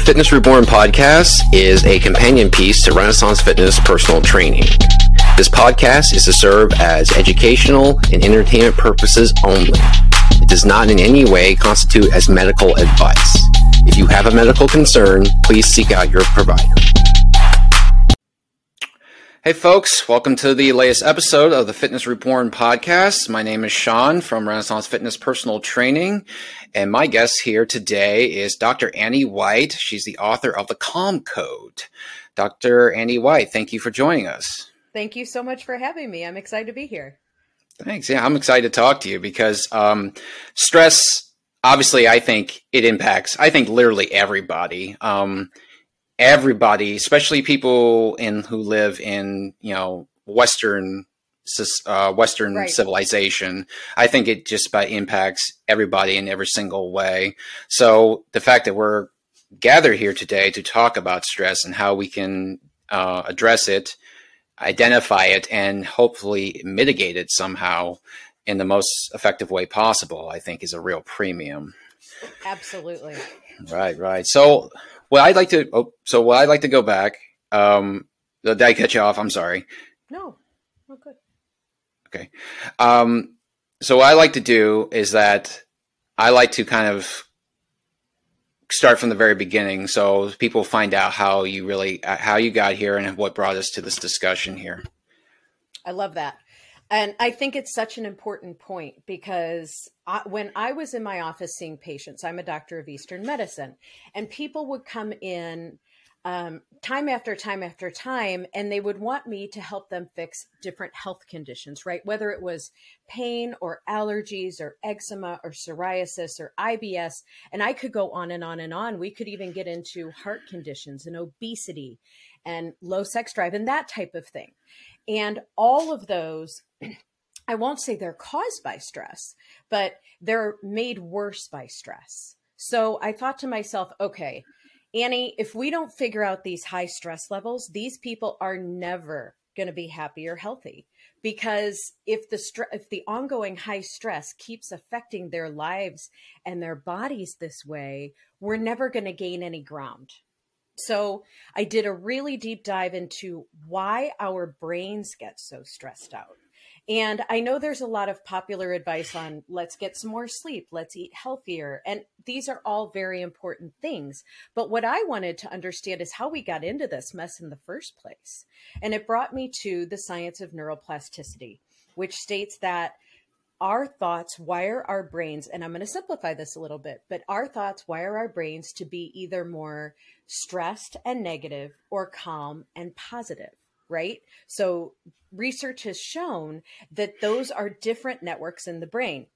The Fitness Reborn podcast is a companion piece to Renaissance Fitness personal training. This podcast is to serve as educational and entertainment purposes only. It does not in any way constitute as medical advice. If you have a medical concern, please seek out your provider. Hey, folks, welcome to the latest episode of the Fitness Reborn podcast. My name is Seann from Renaissance Fitness Personal Training, and my guest here today is Dr. Annie White. She's the author of The Calm Code. Dr. Annie White, thank you for joining us. Thank you so much for having me. I'm excited to be here. Thanks. Yeah, I'm excited to talk to you because um, stress, obviously, I think it impacts, I think literally everybody. Um, everybody, especially people in who live in you know Western uh, Western right. civilization. I think it just about impacts everybody in every single way. So the fact that we're gathered here today to talk about stress and how we can uh, address it, identify it, and hopefully mitigate it somehow in the most effective way possible, I think is a real premium. Absolutely. Right, right. So well, I'd like to. Oh, so well, I'd like to go back. Um, did I cut you off? I'm sorry. No. Okay. Um, so what I like to do is that I like to kind of start from the very beginning, so people find out how you really how you got here and what brought us to this discussion here. I love that. And I think it's such an important point because I, when I was in my office seeing patients, I'm a doctor of Eastern medicine, and people would come in um, time after time after time, and they would want me to help them fix different health conditions, right? Whether it was pain or allergies or eczema or psoriasis or IBS. And I could go on and on and on. We could even get into heart conditions and obesity and low sex drive and that type of thing. And all of those, I won't say they're caused by stress, but they're made worse by stress. So I thought to myself, okay, Annie, if we don't figure out these high stress levels, these people are never going to be happy or healthy because if the if the ongoing high stress keeps affecting their lives and their bodies this way, we're never going to gain any ground. So I did a really deep dive into why our brains get so stressed out. And I know there's a lot of popular advice on let's get some more sleep, let's eat healthier. And these are all very important things. But what I wanted to understand is how we got into this mess in the first place. And it brought me to the science of neuroplasticity, which states that our thoughts wire our brains, and I'm going to simplify this a little bit, but our thoughts wire our brains to be either more stressed and negative or calm and positive, right? So research has shown that those are different networks in the brain.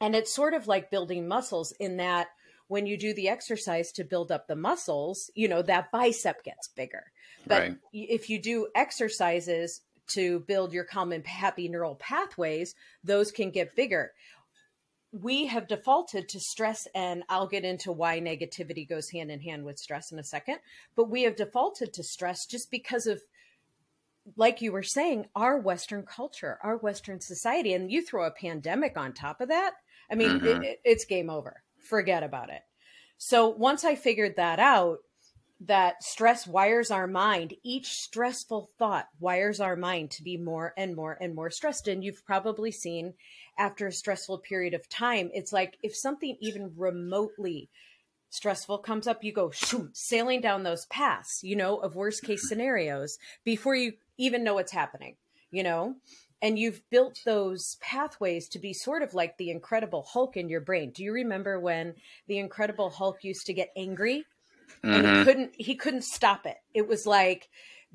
And it's sort of like building muscles in that when you do the exercise to build up the muscles, you know, that bicep gets bigger. But right. if you do exercises to build your calm and happy neural pathways, those can get bigger. We have defaulted to stress, and I'll get into why negativity goes hand in hand with stress in a second. But we have defaulted to stress just because of, like you were saying, our Western culture, our Western society. And you throw a pandemic on top of that, I mean, mm-hmm. it, it's game over. Forget about it. So once I figured that out, that stress wires our mind. Each stressful thought wires our mind to be more and more and more stressed. And you've probably seen after a stressful period of time, it's like if something even remotely stressful comes up, you go shoom, sailing down those paths, you know, of worst case scenarios before you even know what's happening, you know? And you've built those pathways to be sort of like the Incredible Hulk in your brain. Do you remember when the Incredible Hulk used to get angry mm-hmm. and he couldn't he couldn't stop it. It was like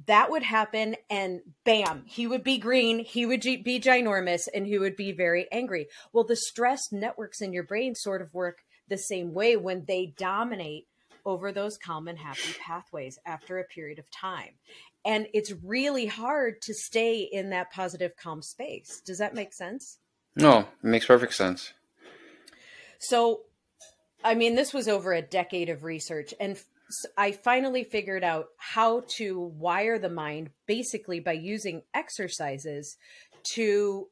that would happen and bam he would be green he would be ginormous and he would be very angry well the stress networks in your brain sort of work the same way when they dominate over those calm and happy pathways after a period of time. And it's really hard to stay in that positive calm space. Does that make sense? No it makes perfect sense. So i mean this was over a decade of research and I finally figured out how to wire the mind basically by using exercises to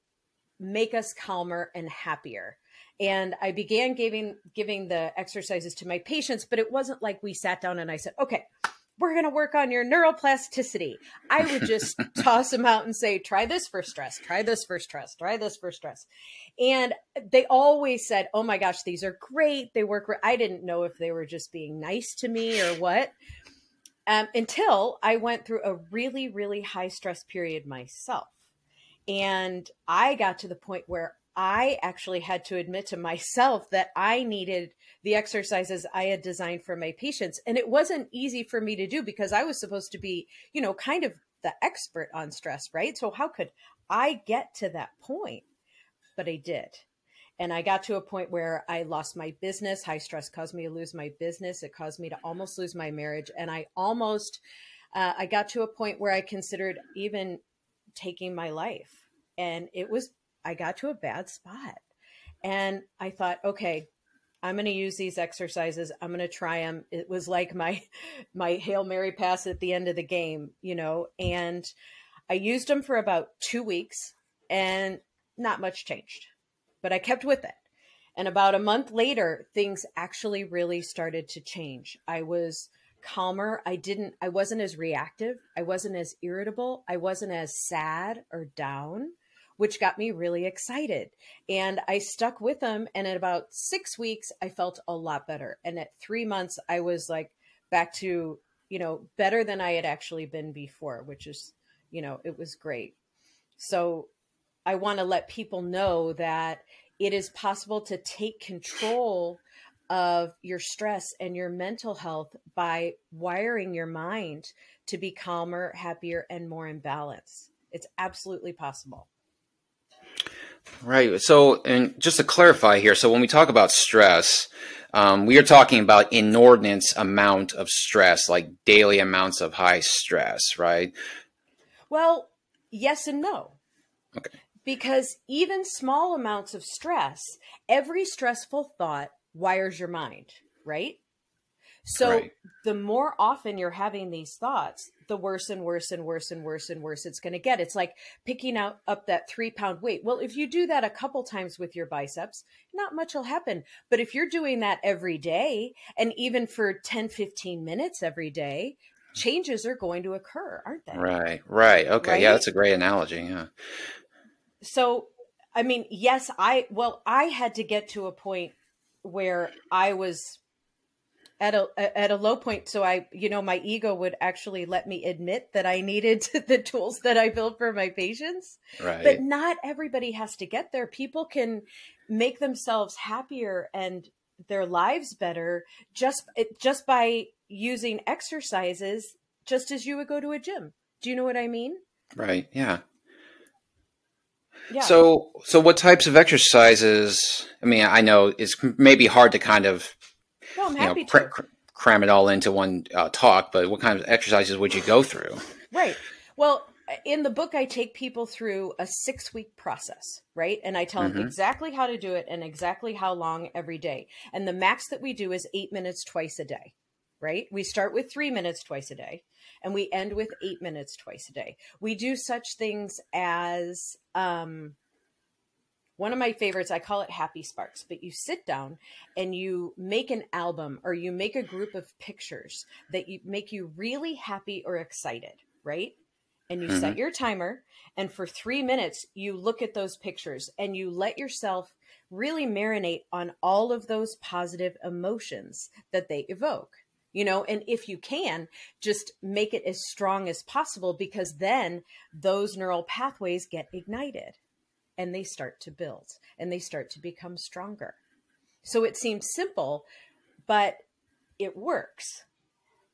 make us calmer and happier. And I began giving giving the exercises to my patients, but it wasn't like we sat down and I said, "Okay, we're going to work on your neuroplasticity." I would just toss them out and say, "Try this for stress. Try this for stress. Try this for stress." And they always said, "Oh my gosh, these are great. They work." I didn't know if they were just being nice to me or what. Um, until I went through a really, really high stress period myself. And I got to the point where I actually had to admit to myself that I needed the exercises I had designed for my patients. And it wasn't easy for me to do because I was supposed to be, you know, kind of the expert on stress, right? So, how could I get to that point? But I did. And I got to a point where I lost my business. High stress caused me to lose my business. It caused me to almost lose my marriage. And I almost, uh, I got to a point where I considered even taking my life. And it was I got to a bad spot. And I thought, okay, I'm going to use these exercises. I'm going to try them. It was like my my Hail Mary pass at the end of the game, you know, and I used them for about 2 weeks and not much changed. But I kept with it. And about a month later, things actually really started to change. I was calmer. I didn't I wasn't as reactive. I wasn't as irritable. I wasn't as sad or down which got me really excited. And I stuck with them. And in about six weeks, I felt a lot better. And at three months, I was like back to, you know, better than I had actually been before, which is, you know, it was great. So I want to let people know that it is possible to take control of your stress and your mental health by wiring your mind to be calmer, happier, and more in balance. It's absolutely possible. Right. So, and just to clarify here, so when we talk about stress, um, we are talking about inordinate amount of stress, like daily amounts of high stress, right? Well, yes and no. Okay. Because even small amounts of stress, every stressful thought wires your mind, right? So right. the more often you're having these thoughts, the worse and worse and worse and worse and worse it's going to get. It's like picking out up that three pound weight. Well, if you do that a couple times with your biceps, not much will happen. But if you're doing that every day and even for 10, 15 minutes every day, changes are going to occur, aren't they? Right, right. Okay. Right? Yeah, that's a great analogy. Yeah. So, I mean, yes, I, well, I had to get to a point where I was at a at a low point so i you know my ego would actually let me admit that i needed the tools that i built for my patients right. but not everybody has to get there people can make themselves happier and their lives better just just by using exercises just as you would go to a gym do you know what i mean right yeah yeah. So, so what types of exercises? I mean, I know it's maybe hard to kind of no, I'm happy you know, cr- cr- cram it all into one uh, talk, but what kind of exercises would you go through? Right. Well, in the book, I take people through a six week process, right? And I tell mm-hmm. them exactly how to do it and exactly how long every day. And the max that we do is eight minutes twice a day, right? We start with three minutes twice a day and we end with eight minutes twice a day. We do such things as, um, one of my favorites, I call it Happy Sparks, but you sit down and you make an album or you make a group of pictures that you make you really happy or excited, right? And you mm-hmm. set your timer and for 3 minutes you look at those pictures and you let yourself really marinate on all of those positive emotions that they evoke you know and if you can just make it as strong as possible because then those neural pathways get ignited and they start to build and they start to become stronger. So it seems simple, but it works,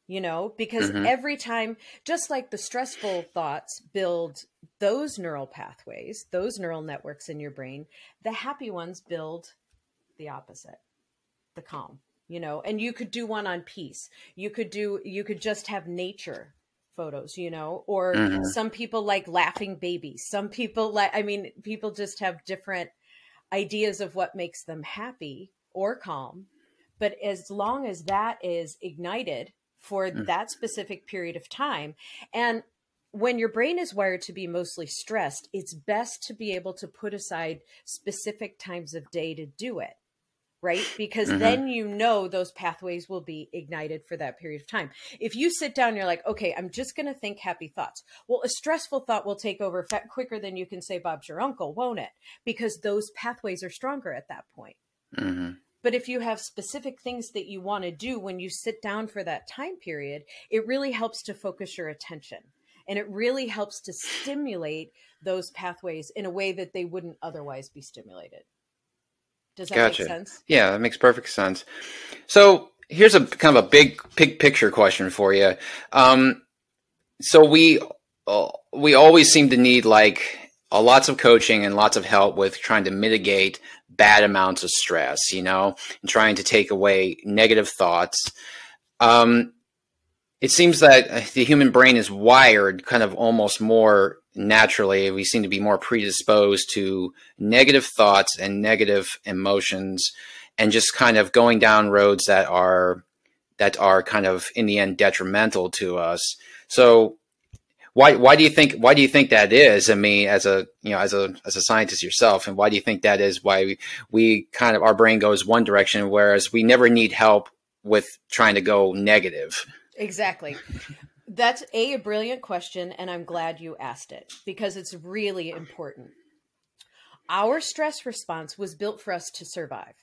you know, because mm-hmm. every time, just like the stressful thoughts build those neural pathways, those neural networks in your brain, the happy ones build the opposite, the calm you know and you could do one on peace you could do you could just have nature photos, you know, or mm-hmm. some people like laughing babies. Some people like, I mean, people just have different ideas of what makes them happy or calm. But as long as that is ignited for mm. that specific period of time, and when your brain is wired to be mostly stressed, it's best to be able to put aside specific times of day to do it right? Because mm-hmm. then you know those pathways will be ignited for that period of time. If you sit down, you're like, okay, I'm just going to think happy thoughts. Well, a stressful thought will take over quicker than you can say Bob's your uncle, won't it? Because those pathways are stronger at that point. Mm-hmm. But if you have specific things that you want to do when you sit down for that time period, it really helps to focus your attention. And it really helps to stimulate those pathways in a way that they wouldn't otherwise be stimulated. Does that gotcha. make sense? Yeah, that makes perfect sense. So here's a kind of a big, big picture question for you. Um, so we uh, we always seem to need like uh, lots of coaching and lots of help with trying to mitigate bad amounts of stress, you know, and trying to take away negative thoughts. Um, it seems that the human brain is wired kind of almost more naturally. We seem to be more predisposed to negative thoughts and negative emotions and just kind of going down roads that are that are kind of in the end detrimental to us. So why why do you think why do you think that is? I mean, as a you know as a as a scientist yourself, and why do you think that is? Why we, we kind of our brain goes one direction, whereas we never need help with trying to go negative. Exactly. That's a, a brilliant question, and I'm glad you asked it because it's really important. Our stress response was built for us to survive.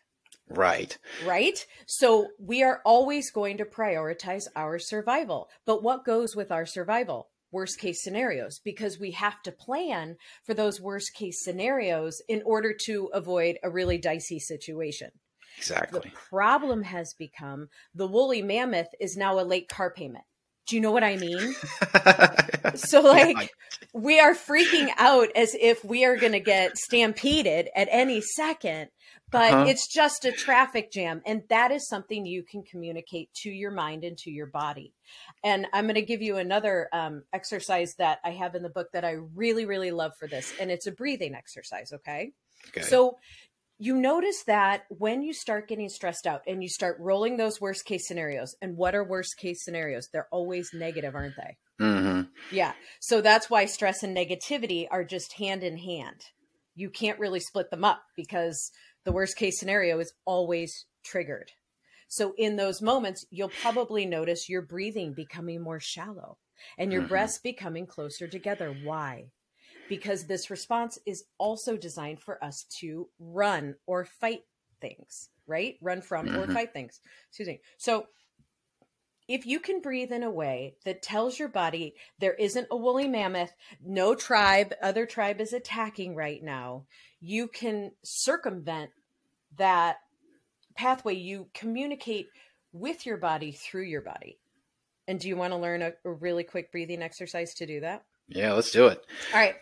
Right. Right? So we are always going to prioritize our survival. But what goes with our survival? Worst case scenarios, because we have to plan for those worst case scenarios in order to avoid a really dicey situation. Exactly. The problem has become the woolly mammoth is now a late car payment. Do you know what I mean? so, like, yeah. we are freaking out as if we are going to get stampeded at any second, but uh-huh. it's just a traffic jam. And that is something you can communicate to your mind and to your body. And I'm going to give you another um, exercise that I have in the book that I really, really love for this. And it's a breathing exercise. Okay. Okay. So you notice that when you start getting stressed out and you start rolling those worst case scenarios, and what are worst case scenarios? They're always negative, aren't they? Mm-hmm. Yeah. So that's why stress and negativity are just hand in hand. You can't really split them up because the worst case scenario is always triggered. So in those moments, you'll probably notice your breathing becoming more shallow and your mm-hmm. breaths becoming closer together. Why? Because this response is also designed for us to run or fight things, right? Run from mm-hmm. or fight things. Excuse me. So if you can breathe in a way that tells your body there isn't a woolly mammoth, no tribe, other tribe is attacking right now, you can circumvent that pathway. You communicate with your body through your body. And do you want to learn a, a really quick breathing exercise to do that? Yeah, let's do it. All right.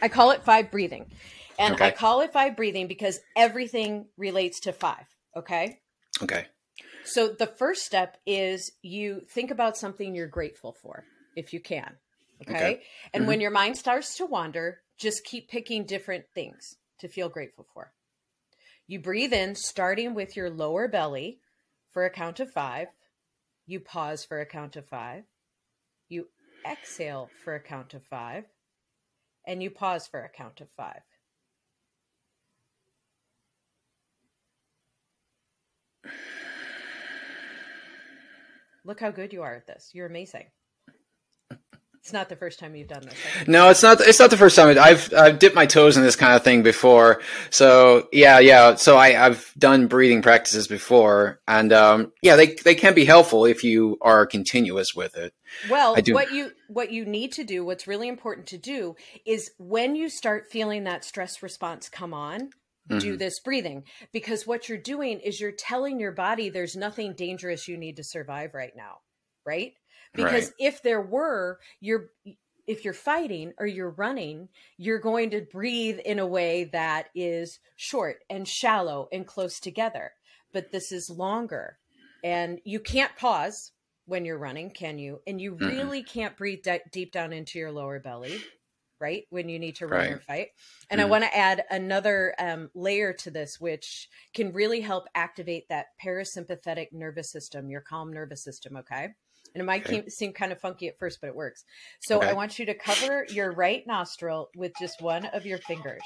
I call it five breathing. And okay. I call it five breathing because everything relates to five. Okay. Okay. So the first step is you think about something you're grateful for, if you can. Okay. okay. And mm-hmm. when your mind starts to wander, just keep picking different things to feel grateful for. You breathe in, starting with your lower belly for a count of five. You pause for a count of five. Exhale for a count of five, and you pause for a count of five. Look how good you are at this. You're amazing. It's not the first time you've done this. No, it's not. It's not the first time. I've I've dipped my toes in this kind of thing before. So yeah, yeah. So I I've done breathing practices before, and um, yeah, they they can be helpful if you are continuous with it. Well, what you what you need to do, what's really important to do, is when you start feeling that stress response come on, mm-hmm. do this breathing because what you're doing is you're telling your body there's nothing dangerous you need to survive right now, right? Because right. if there were you're if you're fighting or you're running you're going to breathe in a way that is short and shallow and close together but this is longer and you can't pause when you're running can you and you mm-hmm. really can't breathe de- deep down into your lower belly right when you need to run right. or fight and mm-hmm. i want to add another um, layer to this which can really help activate that parasympathetic nervous system your calm nervous system okay And it might okay. seem kind of funky at first, but it works. So okay. I want you to cover your right nostril with just one of your fingers.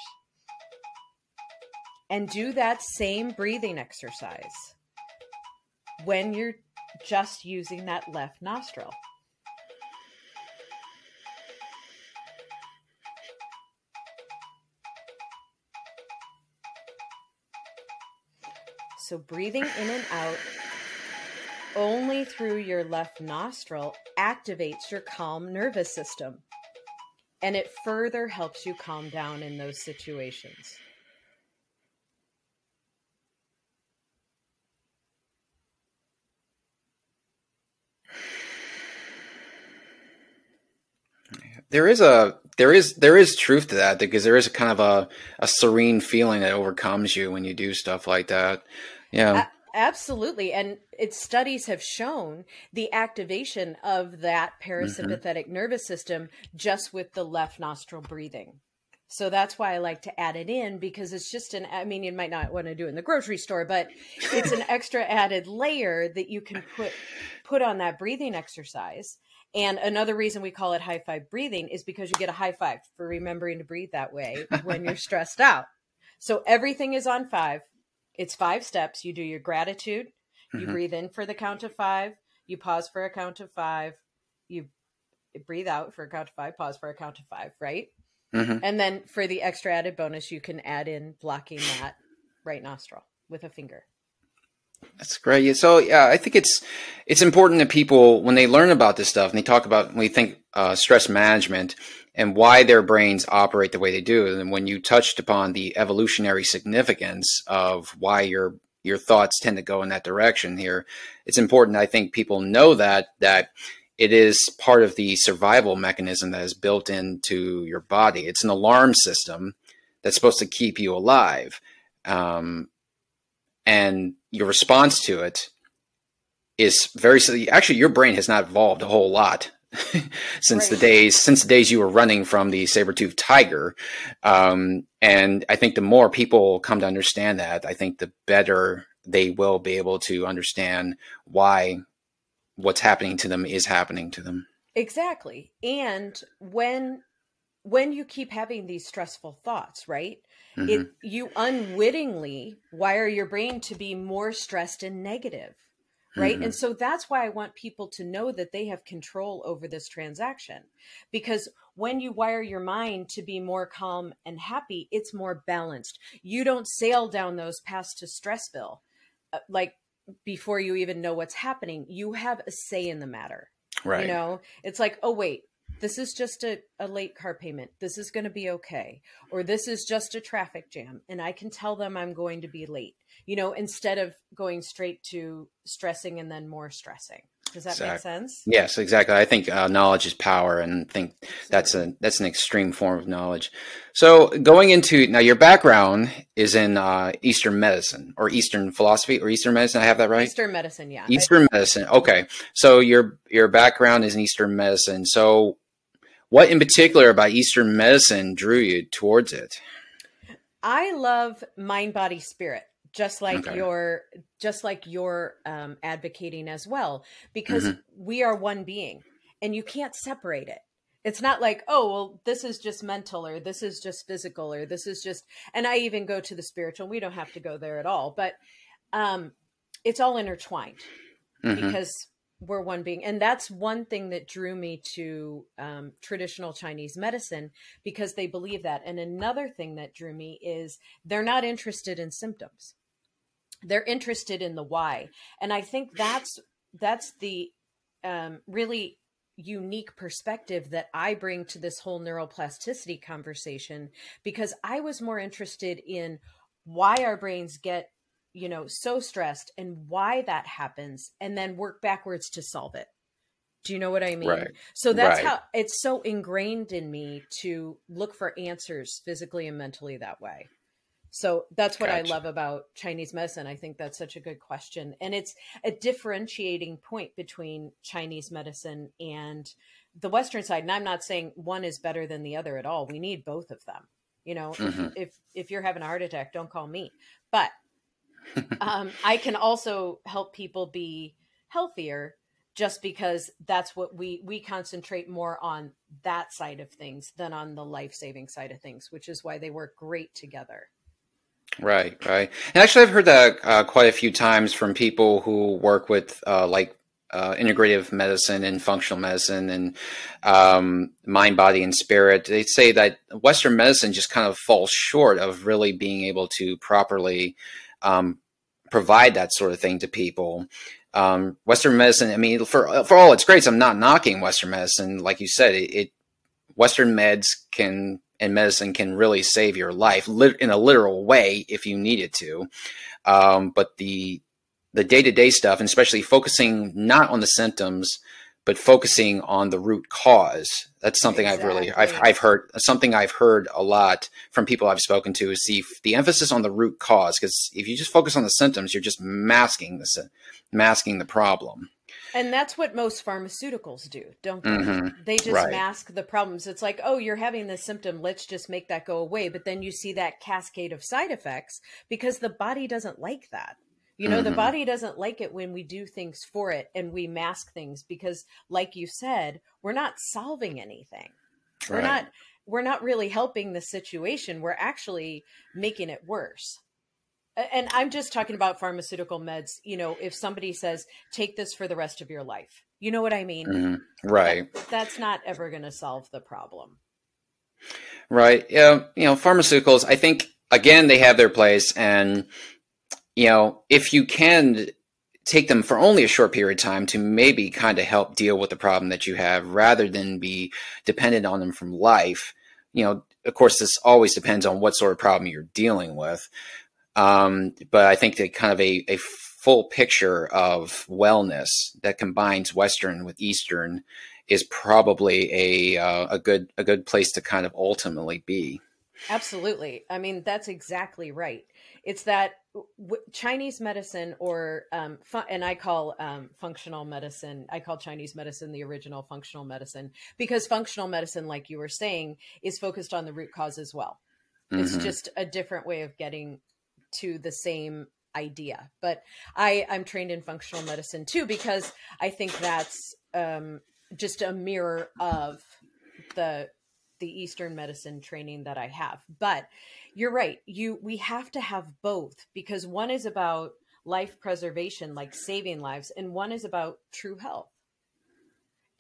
And do that same breathing exercise when you're just using that left nostril. So breathing in and out only through your left nostril activates your calm nervous system. And it further helps you calm down in those situations. There is a there is there is truth to that because there is a kind of a, a serene feeling that overcomes you when you do stuff like that. Yeah. Absolutely. And its studies have shown the activation of that parasympathetic mm-hmm. nervous system just with the left nostril breathing. So that's why I like to add it in because it's just an, I mean, you might not want to do it in the grocery store, but it's an extra added layer that you can put, put on that breathing exercise. And another reason we call it high five breathing is because you get a high five for remembering to breathe that way when you're stressed out. So everything is on five. It's five steps. You do your gratitude. You mm-hmm. breathe in for the count of five. You pause for a count of five. You breathe out for a count of five. Pause for a count of five. Right. Mm-hmm. And then for the extra added bonus, you can add in blocking that right nostril with a finger. That's great. So yeah, I think it's it's important that people when they learn about this stuff and they talk about when we think uh, stress management and why their brains operate the way they do. And when you touched upon the evolutionary significance of why your your thoughts tend to go in that direction here, it's important. I think people know that that it is part of the survival mechanism that is built into your body. It's an alarm system that's supposed to keep you alive. Um, and your response to it is very actually your brain has not evolved a whole lot since right. the days since the days you were running from the saber-toothed tiger um, and i think the more people come to understand that i think the better they will be able to understand why what's happening to them is happening to them exactly and when when you keep having these stressful thoughts right mm-hmm. it you unwittingly wire your brain to be more stressed and negative right? Mm-hmm. and so that's why i want people to know that they have control over this transaction because when you wire your mind to be more calm and happy it's more balanced. You don't sail down those paths to stressville uh, like before you even know what's happening. You have a say in the matter right. you know? It's like oh wait this is just a, a late car payment. This is going to be okay. Or this is just a traffic jam. And I can tell them I'm going to be late, you know, instead of going straight to stressing and then more stressing. Does that exactly. make sense? Yes, exactly. I think uh, knowledge is power, and I think that's a that's an extreme form of knowledge. So, going into now, your background is in uh, Eastern medicine or Eastern philosophy or Eastern medicine. I have that right? Eastern medicine, yeah. Eastern medicine. Okay, so your your background is in Eastern medicine. So, what in particular about Eastern medicine drew you towards it? I love mind, body, spirit, just like okay. your just like you're um, advocating as well, because mm-hmm. we are one being, and you can't separate it. It's not like, oh, well, this is just mental, or this is just physical, or this is just. And I even go to the spiritual. We don't have to go there at all, but um, it's all intertwined mm-hmm. because we're one being and that's one thing that drew me to um, traditional chinese medicine because they believe that. And another thing that drew me is they're not interested in symptoms. They're interested in the why. And i think that's that's the um, really unique perspective that i bring to this whole neuroplasticity conversation because i was more interested in why our brains get you know, so stressed and why that happens and then work backwards to solve it. Do you know what I mean? Right. So that's right. how it's so ingrained in me to look for answers physically and mentally that way. So that's what gotcha. I love about Chinese medicine. I think that's such a good question. And it's a differentiating point between Chinese medicine and the Western side. And I'm not saying one is better than the other at all. We need both of them. You know, mm-hmm. if, if if you're having a heart attack, don't call me. But um, I can also help people be healthier just because that's what we we concentrate more on that side of things than on the life-saving side of things which is why they work great together right right and actually i've heard that uh, quite a few times from people who work with uh, like uh, integrative medicine and functional medicine and um, mind, body, and spirit. They say that Western medicine just kind of falls short of really being able to properly um, provide that sort of thing to people. Um, Western medicine, I mean, for for all its greats, I'm not knocking Western medicine. Like you said, it, it Western meds can and medicine can really save your life in a literal way if you needed to. Um, but the the day to day stuff, and especially focusing not on the symptoms, but focusing on the root cause. That's something exactly. I've really I've I've heard something I've heard a lot from people I've spoken to is the the emphasis on the root cause because if you just focus on the symptoms, you're just masking the masking the problem. And that's what most pharmaceuticals do, don't they? Mm-hmm. They just right. mask the problems. It's like, oh, you're having this symptom, let's just make that go away. But then you see that cascade of side effects because the body doesn't like that. You know, mm-hmm. the body doesn't like it when we do things for it and we mask things because like you said, we're not solving anything. Right. We're not we're not really helping the situation. We're actually making it worse. And I'm just talking about pharmaceutical meds, you know, if somebody says take this for the rest of your life. You know what I mean? Mm-hmm. Right. That, that's not ever going to solve the problem. Right. Yeah, you know, pharmaceuticals, I think again they have their place and you know, if you can take them for only a short period of time to maybe kind of help deal with the problem that you have rather than be dependent on them from life, you know, of course, this always depends on what sort of problem you're dealing with. Um, but I think that kind of a, a full picture of wellness that combines Western with Eastern is probably a uh, a good a good place to kind of ultimately be. Absolutely. I mean, that's exactly right. It's that Chinese medicine, or um, and I call um, functional medicine. I call Chinese medicine the original functional medicine because functional medicine, like you were saying, is focused on the root cause as well. Mm-hmm. It's just a different way of getting to the same idea. But I, I'm trained in functional medicine too because I think that's um, just a mirror of the the Eastern medicine training that I have. But you're right. You we have to have both because one is about life preservation, like saving lives, and one is about true health.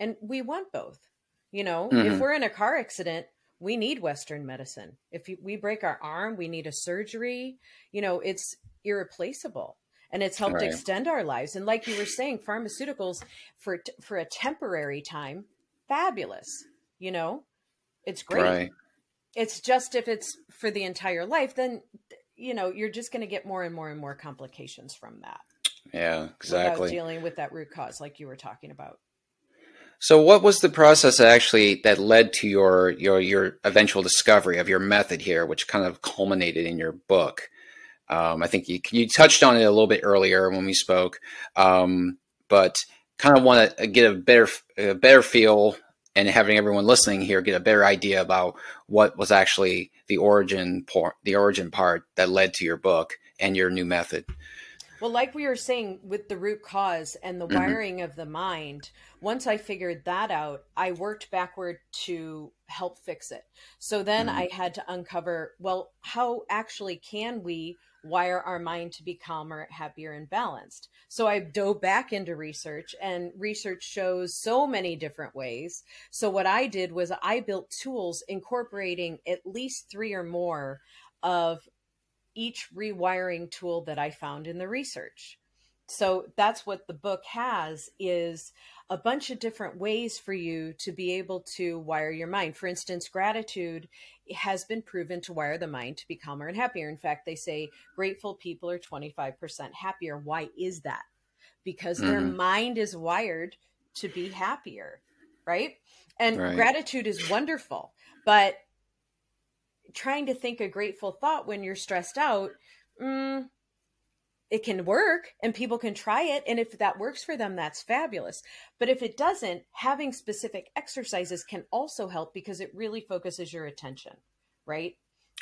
And we want both. You know, mm-hmm. if we're in a car accident, we need Western medicine. If we break our arm, we need a surgery. You know, it's irreplaceable and it's helped right. extend our lives. And like you were saying, pharmaceuticals for for a temporary time, fabulous. You know, it's great. Right. It's just if it's for the entire life, then you know you're just going to get more and more and more complications from that. Yeah, exactly. dealing with that root cause, like you were talking about. So, what was the process actually that led to your your your eventual discovery of your method here, which kind of culminated in your book? Um, I think you you touched on it a little bit earlier when we spoke, um, but kind of want to get a better a better feel and having everyone listening here get a better idea about what was actually the origin part, the origin part that led to your book and your new method. Well, like we were saying with the root cause and the mm-hmm. wiring of the mind, once I figured that out, I worked backward to help fix it. So then mm-hmm. I had to uncover well, how actually can we wire our mind to be calmer, happier, and balanced. So I dove back into research, and research shows so many different ways. So what I did was I built tools incorporating at least three or more of each rewiring tool that I found in the research. So that's what the book has is a bunch of different ways for you to be able to wire your mind. For instance, gratitude has been proven to wire the mind to be calmer and happier. In fact, they say grateful people are 25% happier. Why is that? Because mm-hmm. their mind is wired to be happier, right? And right. gratitude is wonderful, but trying to think a grateful thought when you're stressed out, mm, it can work and people can try it. And if that works for them, that's fabulous. But if it doesn't, having specific exercises can also help because it really focuses your attention, right?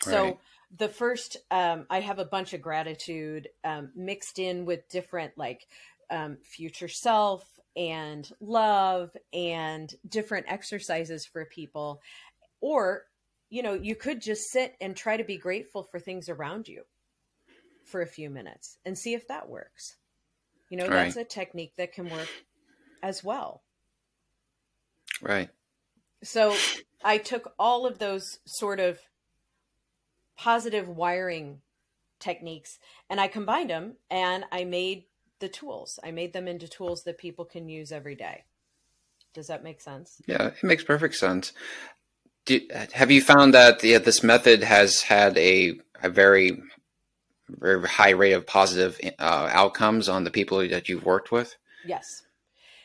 right. So the first, um, I have a bunch of gratitude um, mixed in with different like um, future self, and love and different exercises for people. Or, you know, you could just sit and try to be grateful for things around you for a few minutes and see if that works. You know, Right. that's a technique that can work as well. Right. So I took all of those sort of positive wiring techniques and I combined them and I made the tools. I made them into tools that people can use every day. Does that make sense? Yeah, it makes perfect sense. Do, have you found that yeah, this method has had a, a very, very high rate of positive uh, outcomes on the people that you've worked with? Yes.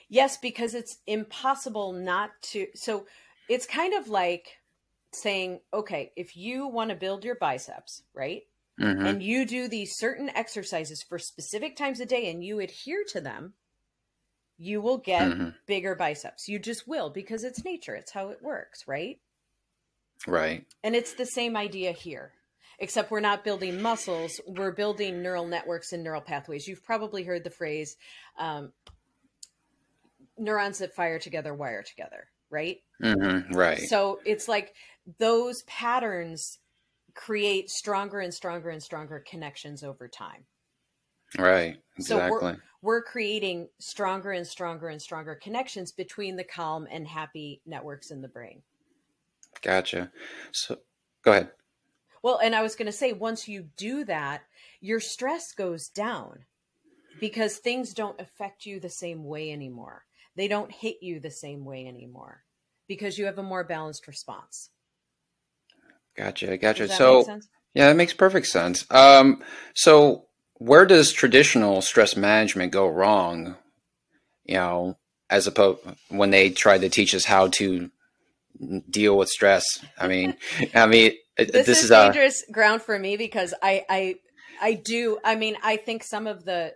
Yes, because it's impossible not to. So it's kind of like saying, okay, if you want to build your biceps, right? hmm and you do these certain exercises for specific times a day and you adhere to them, you will get hmm bigger biceps. You just will because it's nature, it's how it works, right? Right. And it's the same idea here, except we're not building muscles, we're building neural networks and neural pathways. You've probably heard the phrase um, neurons that fire together wire together, right? hmm Right. So it's like those patterns create stronger and stronger and stronger connections over time. right. So we're- Exactly. we're creating stronger and stronger and stronger connections between the calm and happy networks in the brain. Gotcha. So go ahead. Well, and I was going to say, once you do that, your stress goes down because things don't affect you the same way anymore. They don't hit you the same way anymore because you have a more balanced response. Gotcha. Gotcha. So yeah, that makes perfect sense. Um, so where does traditional stress management go wrong? You know, as opposed when they try to teach us how to deal with stress. I mean, I mean, This, this, is, is a dangerous ground for me because I, I, I do. I mean, I think some of the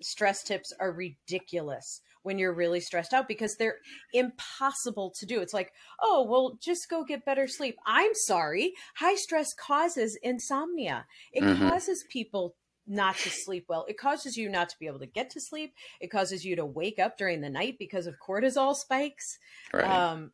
stress tips are ridiculous when you're really stressed out because they're impossible to do. It's like, oh, well, just go get better sleep. I'm sorry. High stress causes insomnia. It Mhm. causes people not to sleep well. It causes you not to be able to get to sleep. It causes you to wake up during the night because of cortisol spikes. right. Um,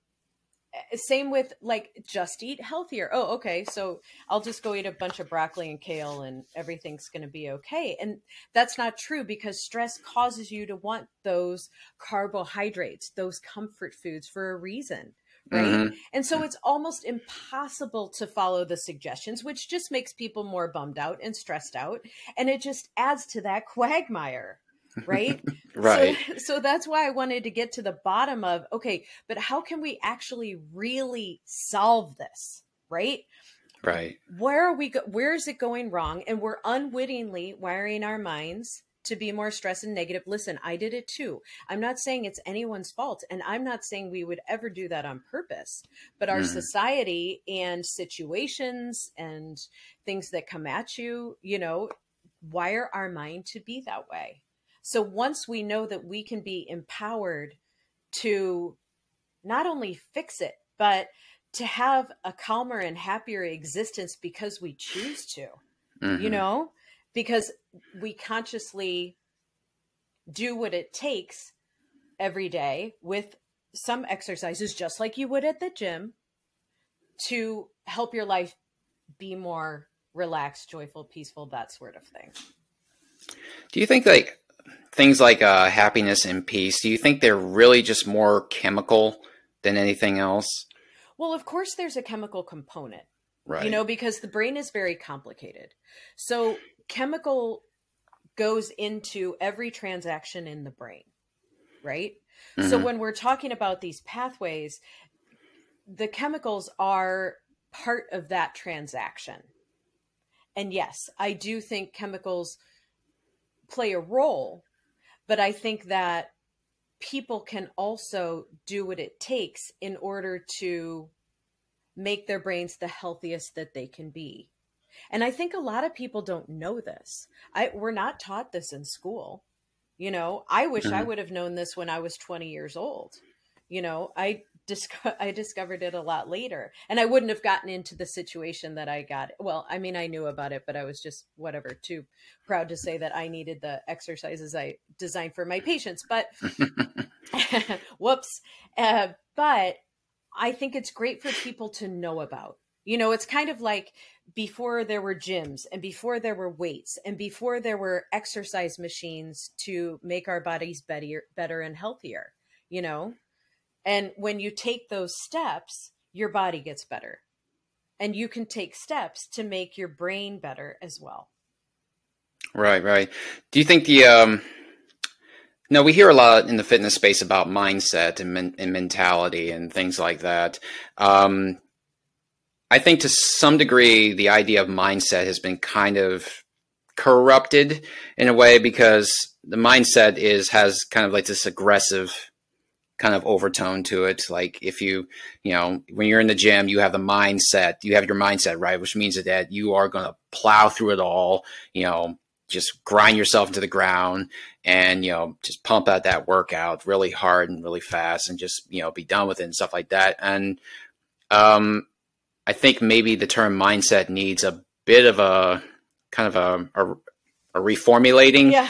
same with like just eat healthier. Oh, okay. So I'll just go eat a bunch of broccoli and kale and everything's going to be okay. And that's not true because stress causes you to want those carbohydrates, those comfort foods for a reason. Right. Mhm. And so it's almost impossible to follow the suggestions, which just makes people more bummed out and stressed out. And it just adds to that quagmire. Right. Right. So, so that's why I wanted to get to the bottom of okay, but how can we actually really solve this? Right? Right. Where are we? Go- where is it going wrong? And we're unwittingly wiring our minds to be more stressed and negative. Listen, I did it too. I'm not saying it's anyone's fault, and I'm not saying we would ever do that on purpose. But our Mhm. society and situations and things that come at you, you know, wire our mind to be that way. So once we know that we can be empowered to not only fix it, but to have a calmer and happier existence because we choose to, you Mhm. know, because we consciously do what it takes every day with some exercises, just like you would at the gym, to help your life be more relaxed, joyful, peaceful, that sort of thing. Do you think like things like uh, happiness and peace? Do you think they're really just more chemical than anything else? Well, of course, there's a chemical component. Right. you know because the brain is very complicated so chemical goes into every transaction in the brain right so Mhm. when we're talking about these pathways the chemicals are part of that transaction and yes i do think chemicals play a role but i think that people can also do what it takes in order to make their brains the healthiest that they can be. And I think a lot of people don't know this. I we're not taught this in school. You know, I wish I Mhm. would have known this when I was 20 years old. You know, I I discovered it a lot later, and I wouldn't have gotten into the situation that I got. Well, I mean, I knew about it, but I was just whatever too proud to say that I needed the exercises I designed for my patients. But whoops! Uh, but I think it's great for people to know about. You know, it's kind of like before there were gyms and before there were weights and before there were exercise machines to make our bodies better, better and healthier. You know, and when you take those steps, your body gets better. And you can take steps to make your brain better as well. Right, right. Do you think the um no, we hear a lot in the fitness space about mindset and, men- and mentality and things like that. Um, I think to some degree, the idea of mindset has been kind of corrupted in a way because the mindset is has kind of like this aggressive kind of overtone to it. Like if you, you know, when you're in the gym, you have the mindset, you have your mindset right, which means that you are going to plow through it all, you know, just grind yourself into the ground and, you know, just pump out that workout really hard and really fast and just, you know, be done with it and stuff like that. And, um, I think maybe the term mindset needs a bit of a kind of a, a, a reformulating. Yeah.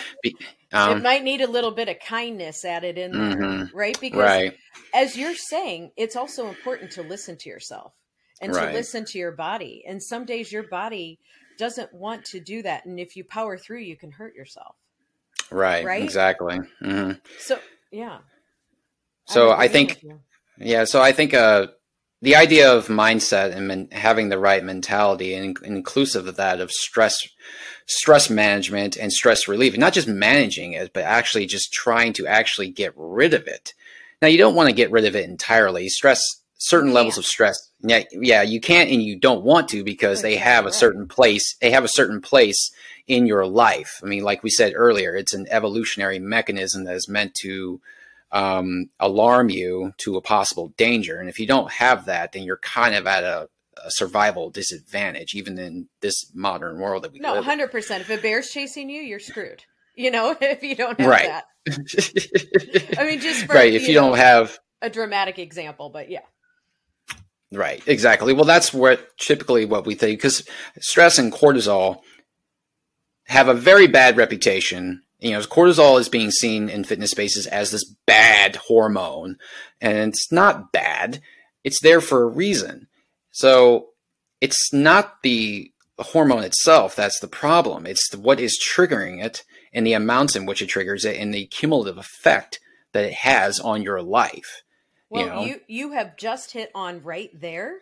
Um, it might need a little bit of kindness added in there, mm-hmm. right? Because right. as you're saying, it's also important to listen to yourself and right. to listen to your body. And some days your body doesn't want to do that. And if you power through, you can hurt yourself. Right. Right. Exactly. Mm-hmm. So, yeah. So I, I think, yeah. So I think, uh, the idea of mindset and men- having the right mentality and inclusive of that of stress stress management and stress relief not just managing it but actually just trying to actually get rid of it. Now you don't want to get rid of it entirely. Stress certain levels of stress yeah yeah you can't and you don't want to because they have a certain place they have a certain place in your life. I mean like we said earlier it's an evolutionary mechanism that is meant to um, alarm you to a possible danger. And if you don't have that, then you're kind of at a, a survival disadvantage, even in this modern world that we no. No, hundred percent. If a bear's chasing you, you're screwed. You know, if you don't have right. that. I mean, just for, right. If you, you don't have a dramatic example, but yeah. Right. Exactly. Well, that's what typically what we think because stress and cortisol have a very bad reputation you know, cortisol is being seen in fitness spaces as this bad hormone, and it's not bad. It's there for a reason. So it's not the hormone itself that's the problem. It's the, what is triggering it and the amounts in which it triggers it and the cumulative effect that it has on your life. Well, you, know? you, you have just hit on right there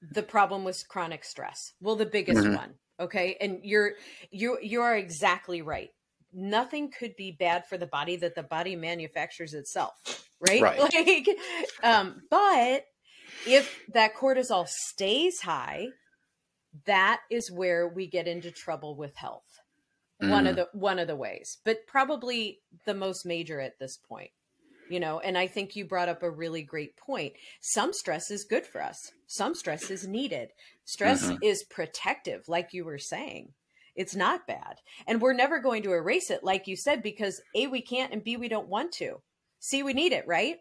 the problem with chronic stress. Well, the biggest mm-hmm. one. Okay, and you're you you are exactly right nothing could be bad for the body that the body manufactures itself right, right. like um but if that cortisol stays high that is where we get into trouble with health mm. one of mm. the one of the ways but probably the most major at this point you know and i think you brought up a really great point some stress is good for us some stress is needed stress mm-hmm. is protective like you were saying it's not bad. And we're never going to erase it, like you said, because A, we can't, and B, we don't want to. C, we need it, right?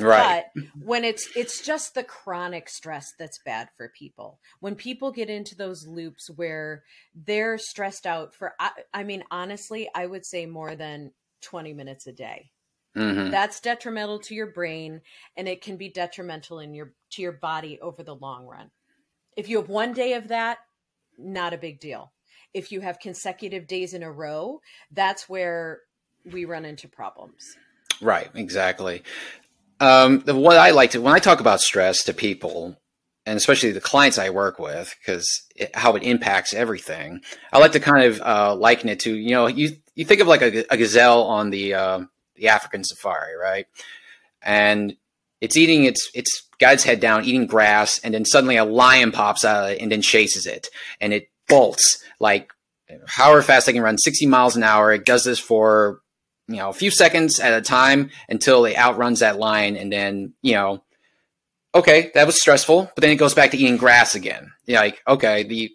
Right. But when it's it's just the chronic stress that's bad for people. When people get into those loops where they're stressed out for I, I mean honestly, I would say more than 20 minutes a day. Mm-hmm. That's detrimental to your brain and it can be detrimental in your to your body over the long run. If you have one day of that, not a big deal if you have consecutive days in a row, that's where we run into problems. Right, exactly. Um, what I like to, when I talk about stress to people, and especially the clients I work with, because how it impacts everything, I like to kind of uh, liken it to, you know, you you think of like a, a gazelle on the uh, the African safari, right? And it's eating its its guy's head down, eating grass, and then suddenly a lion pops out and then chases it, and it bolts like however fast they can run 60 miles an hour. It does this for, you know, a few seconds at a time until it outruns that line. And then, you know, okay, that was stressful, but then it goes back to eating grass again. You're like, okay, the,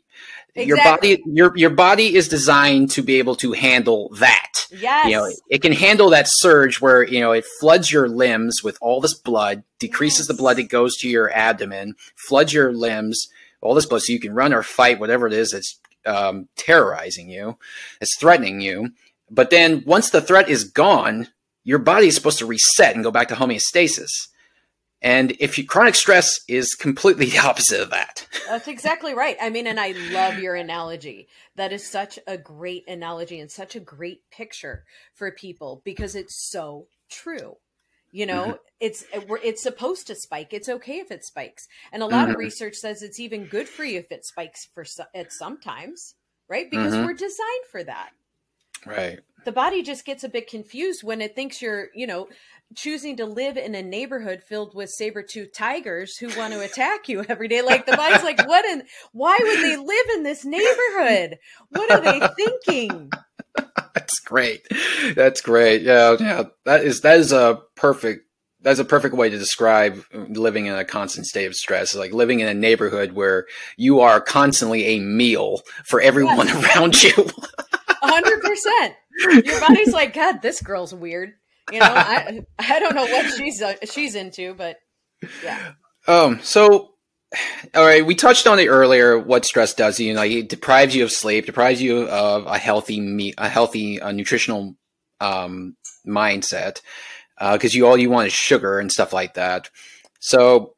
Exactly. Your body, your your body is designed to be able to handle that. Yes. You know, it can handle that surge where you know it floods your limbs with all this blood, decreases the blood that goes to your abdomen, floods your limbs, all this blood, so you can run or fight whatever it is that's um, terrorizing you, that's threatening you. But then once the threat is gone, your body is supposed to reset and go back to homeostasis. And if you, chronic stress is completely the opposite of that. That's exactly right. I mean, and I love your analogy. That is such a great analogy and such a great picture for people because it's so true. You know, Mhm. it's it's supposed to spike. It's okay if it spikes, and a lot of Mhm. research says it's even good for you if it spikes for at sometimes, right? Because Mhm. we're designed for that. Right. the body just gets a bit confused when it thinks you're, you know, choosing to live in a neighborhood filled with saber-toothed tigers who want to attack you every day. Like the body's like, what in why would they live in this neighborhood? What are they thinking? That's great. That's great. Yeah, yeah. That is that is a perfect that's a perfect way to describe living in a constant state of stress. Like living in a neighborhood where you are constantly a meal for everyone around you. Hundred percent. Your body's like, God, this girl's weird. You know, I I don't know what she's uh, she's into, but yeah. Um. So, all right. We touched on it earlier. What stress does you? Like it deprives you of sleep, deprives you of a healthy meat, a healthy uh, nutritional um, mindset, because you all you want is sugar and stuff like that. So,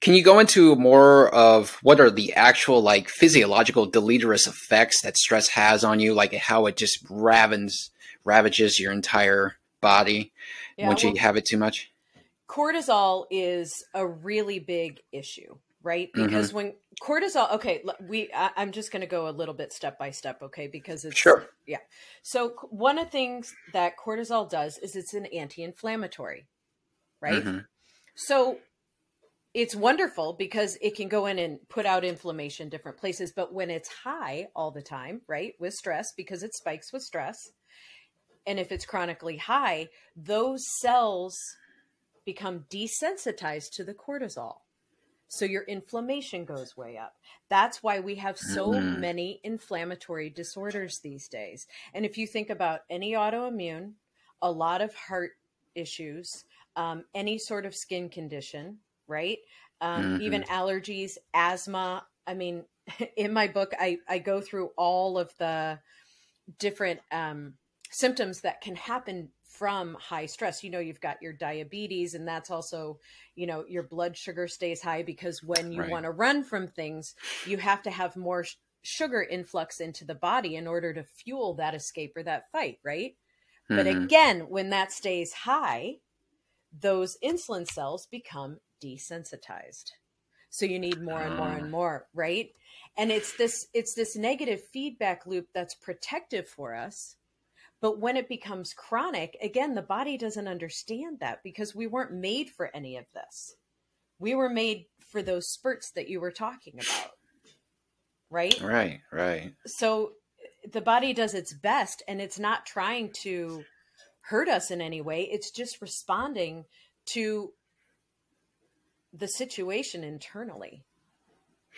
can you go into more of what are the actual like physiological deleterious effects that stress has on you, like how it just ravens ravages your entire body Yeah, once well, you have it too much? cortisol is a really big issue right? Because when cortisol okay we I, i'm just going to go a little bit step by step okay? Because it's Sure. yeah. So one of the things that cortisol does is it's an anti-inflammatory right? Mhm. so it's wonderful because it can go in and put out inflammation different places but when it's high all the time right with stress because it spikes with stress and if it's chronically high those cells become desensitized to the cortisol so your inflammation goes way up that's why we have so Mhm. many inflammatory disorders these days and if you think about any autoimmune a lot of heart issues um, any sort of skin condition right um, Mhm. even allergies asthma i mean in my book i, I go through all of the different um, symptoms that can happen from high stress you know you've got your diabetes and that's also you know your blood sugar stays high because when you Right. want to run from things you have to have more sh- sugar influx into the body in order to fuel that escape or that fight right but Mhm. again, when that stays high, those insulin cells become desensitized. So you need more and more Ah. and more, right? And it's this it's this negative feedback loop that's protective for us. But when it becomes chronic, again, the body doesn't understand that because we weren't made for any of this. We were made for those spurts that you were talking about. Right? Right, right. so the body does its best and it's not trying to hurt us in any way it's just responding to the situation internally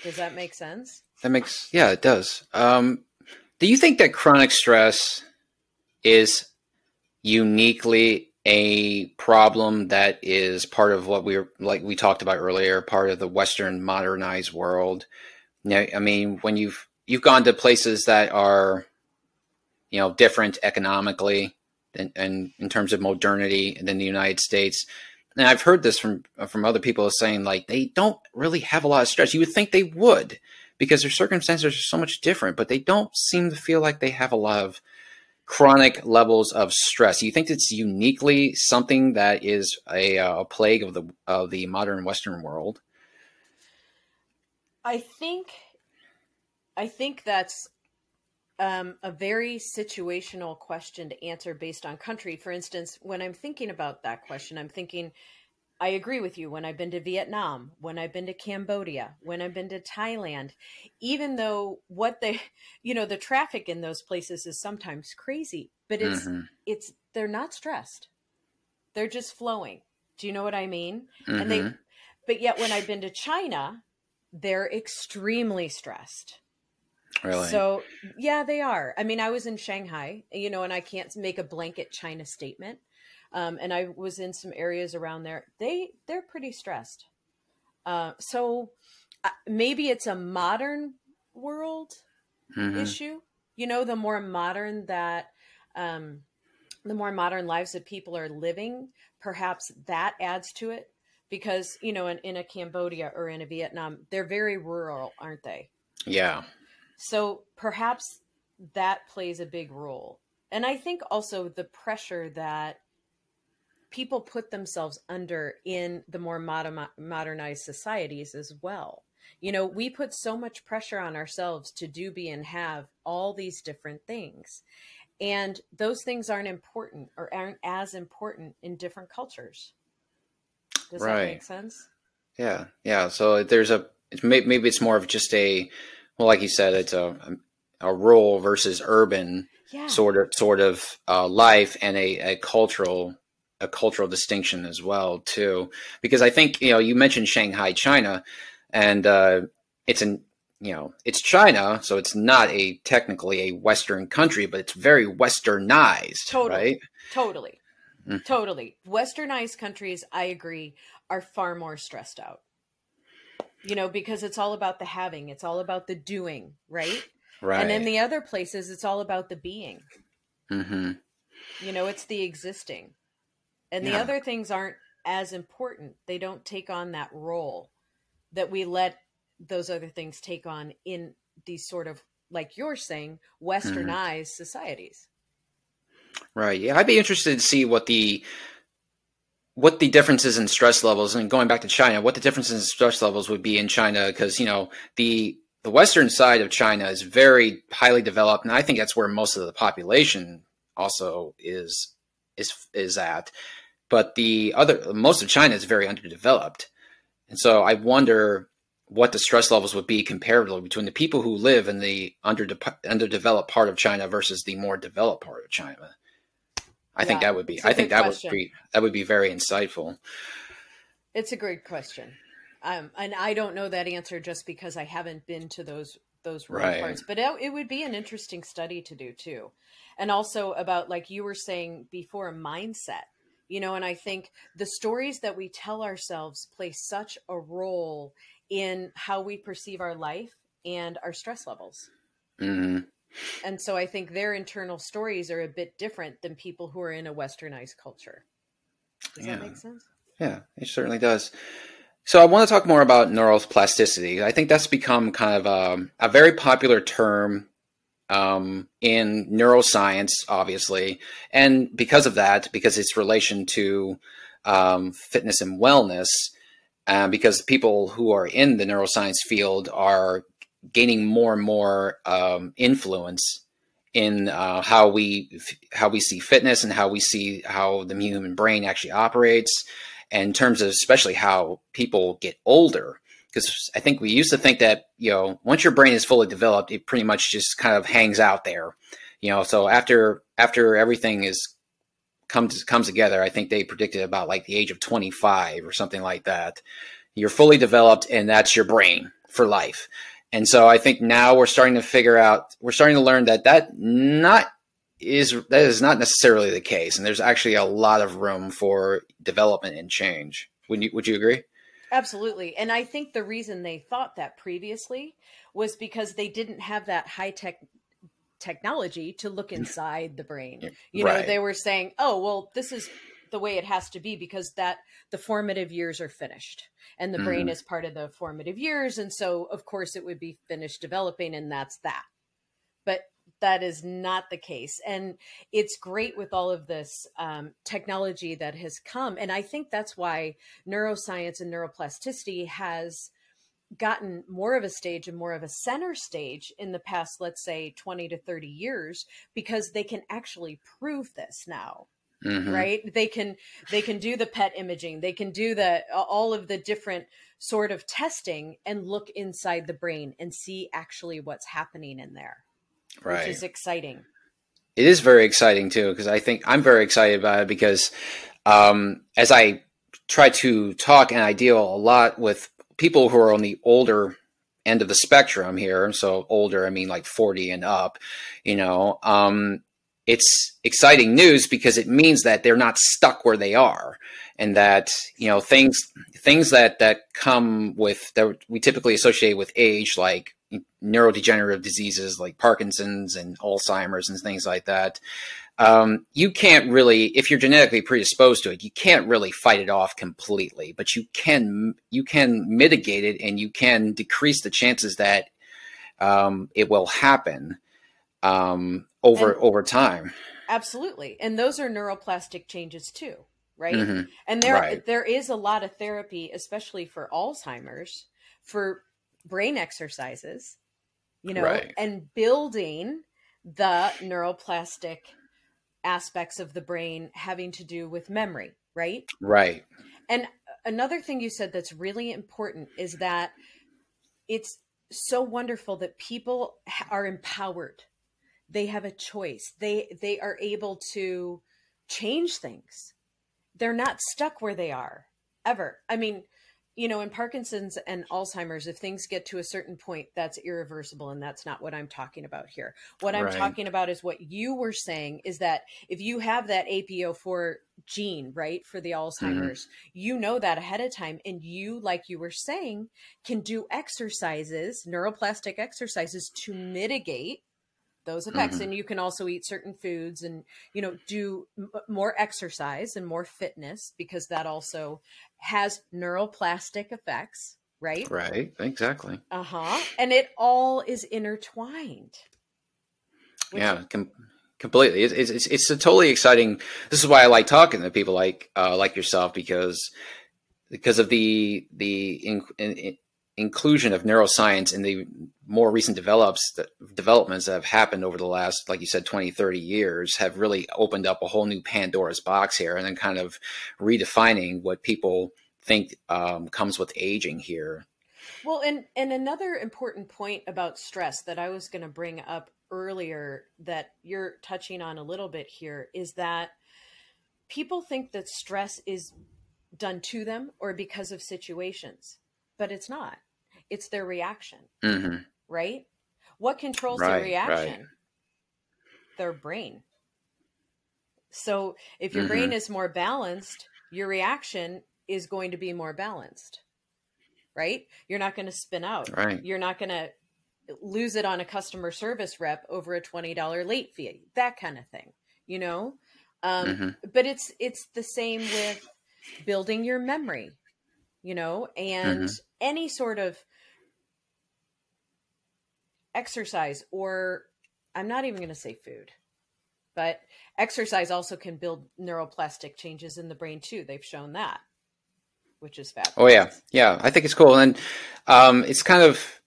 does that make sense That makes yeah, it does. Um, do you think that chronic stress is uniquely a problem that is part of what we are like we talked about earlier, part of the Western modernized world? I mean, when you've you've gone to places that are, you know, different economically and, and in terms of modernity than the United States. And I've heard this from from other people saying like they don't really have a lot of stress. You would think they would because their circumstances are so much different, but they don't seem to feel like they have a lot of chronic levels of stress. You think it's uniquely something that is a, uh, a plague of the of the modern Western world? i think i think that's um, a very situational question to answer based on country for instance when i'm thinking about that question i'm thinking I agree with you. When I've been to Vietnam, when I've been to Cambodia, when I've been to Thailand, even though what they, you know, the traffic in those places is sometimes crazy, but it's, Mhm, it's, they're not stressed. They're just flowing. Do you know what I mean? And they, mhm. but yet when I've been to China, they're extremely stressed. Really? So, yeah, they are. I mean, I was in Shanghai, you know, and I can't make a blanket China statement. Um, and I was in some areas around there. They they're pretty stressed. Uh, so uh, maybe it's a modern world mm-hmm. issue. You know, the more modern that, um, the more modern lives that people are living, perhaps that adds to it. Because you know, in, in a Cambodia or in a Vietnam, they're very rural, aren't they? Yeah. So perhaps that plays a big role. And I think also the pressure that people put themselves under in the more modern, modernized societies as well. You know, we put so much pressure on ourselves to do, be, and have all these different things. And those things aren't important or aren't as important in different cultures. Does right. that make sense? Yeah. Yeah. So there's a, maybe it's more of just a, well, like you said, it's a a rural versus urban yeah. sort of sort of uh, life and a, a cultural a cultural distinction as well too. Because I think you know you mentioned Shanghai, China, and uh, it's an you know it's China, so it's not a technically a Western country, but it's very Westernized, totally, right? Totally, mm. totally. Westernized countries, I agree, are far more stressed out you know, because it's all about the having, it's all about the doing, right? Right. And in the other places, it's all about the being. Mm-hmm. You know, it's the existing. And the yeah. other things aren't as important. They don't take on that role that we let those other things take on in these sort of, like you're saying, westernized mm-hmm. societies. Right. Yeah. I'd be interested to see what the what the differences in stress levels and going back to China, what the differences in stress levels would be in China because you know the the western side of China is very highly developed, and I think that's where most of the population also is is is at. But the other most of China is very underdeveloped, and so I wonder what the stress levels would be comparatively between the people who live in the under underdeveloped part of China versus the more developed part of China. I yeah, think that would be. I think that question. would be that would be very insightful. It's a great question, um, and I don't know that answer just because I haven't been to those those right. parts. But it, it would be an interesting study to do too, and also about like you were saying before, a mindset. You know, and I think the stories that we tell ourselves play such a role in how we perceive our life and our stress levels. Mm-hmm. And so I think their internal stories are a bit different than people who are in a westernized culture. Does yeah. that make sense? Yeah, it certainly does. So I want to talk more about neuroplasticity. I think that's become kind of a, um, a very popular term um, in neuroscience, obviously, and because of that, because its relation to um, fitness and wellness, uh, because people who are in the neuroscience field are gaining more and more um, influence in uh, how we how we see fitness and how we see how the human brain actually operates, in terms of especially how people get older. Because I think we used to think that you know once your brain is fully developed, it pretty much just kind of hangs out there. You know, so after after everything is comes comes together, I think they predicted about like the age of 25 or something like that. You're fully developed, and that's your brain for life. And so I think now we're starting to figure out, we're starting to learn that that not is that is not necessarily the case, and there's actually a lot of room for development and change. Would you Would you agree? Absolutely, and I think the reason they thought that previously was because they didn't have that high tech technology to look inside the brain. You right. know, they were saying, "Oh, well, this is the way it has to be because that the formative years are finished and the mm-hmm. brain is part of the formative years and so of course it would be finished developing and that's that but that is not the case and it's great with all of this um, technology that has come and i think that's why neuroscience and neuroplasticity has gotten more of a stage and more of a center stage in the past let's say 20 to 30 years because they can actually prove this now mm-hmm. right they can they can do the PET imaging they can do the all of the different sort of testing and look inside the brain and see actually what's happening in there right. which is exciting. It is very exciting too because i think i'm very excited about it because um, as i try to talk and i deal a lot with people who are on the older end of the spectrum here, so older, I mean like 40 and up, you know, um, it's exciting news because it means that they're not stuck where they are and that you know things things that that come with that we typically associate with age like neurodegenerative diseases like parkinson's and alzheimer's and things like that um, you can't really if you're genetically predisposed to it you can't really fight it off completely but you can you can mitigate it and you can decrease the chances that um, it will happen um, over and over time absolutely and those are neuroplastic changes too right? Mm-hmm. And there right. there is a lot of therapy, especially for Alzheimer's, for brain exercises, you know, right. and building the neuroplastic aspects of the brain having to do with memory, right? Right. And another thing you said that's really important is that it's so wonderful that people are empowered. They have a choice. They they are able to change things they're not stuck where they are ever. I mean, you know, in Parkinson's and Alzheimer's, if things get to a certain point, that's irreversible. And that's not what I'm talking about here. What I'm right. talking about is what you were saying is that if you have that APO4 gene, right, for the mm-hmm. Alzheimer's, mm-hmm. you know that ahead of time. And you, like you were saying, can do exercises, neuroplastic exercises to mitigate those effects mm-hmm. and you can also eat certain foods and you know do m- more exercise and more fitness because that also has neuroplastic effects right? Right exactly. Uh-huh. And it all is intertwined. Yeah com- completely. It's, it's it's a totally exciting this is why i like talking to people like uh like yourself because because of the the in, in, inclusion of neuroscience in the more recent develops developments that have happened over the last like you said 20 30 years have really opened up a whole new pandora's box here and then kind of redefining what people think um, comes with aging here. Well and and another important point about stress that i was going to bring up earlier that you're touching on a little bit here is that people think that stress is done to them or because of situations but it's not it's their reaction mm-hmm. right what controls right, their reaction right. their brain so if your mm-hmm. brain is more balanced your reaction is going to be more balanced right you're not going to spin out right you're not going to lose it on a customer service rep over a $20 late fee that kind of thing you know um, mm-hmm. but it's it's the same with building your memory you know and mm-hmm. any sort of exercise or I'm not even going to say food, but exercise also can build neuroplastic changes in the brain too. They've shown that, which is fabulous. Oh yeah, yeah. I think it's cool, and um, it's kind of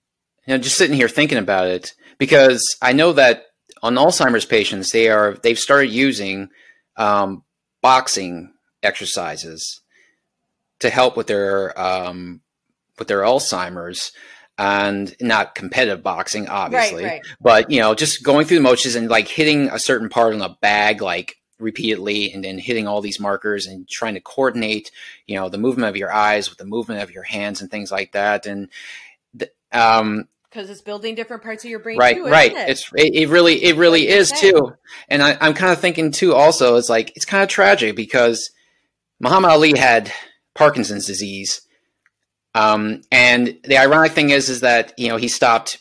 you know just sitting here thinking about it because I know that on Alzheimer's patients they are they've started using um, boxing exercises to help with their um, with their Alzheimer's and not competitive boxing, obviously, right, right. but you know, just going through the motions and like hitting a certain part on the bag, like repeatedly, and then hitting all these markers and trying to coordinate, you know, the movement of your eyes with the movement of your hands and things like that, and um, because it's building different parts of your brain right too, right it? it's it, it, really it really is too and I, i'm kind of thinking too also it's like it's kind of tragic because muhammad ali had parkinson's disease um, and the ironic thing is, is that you know he stopped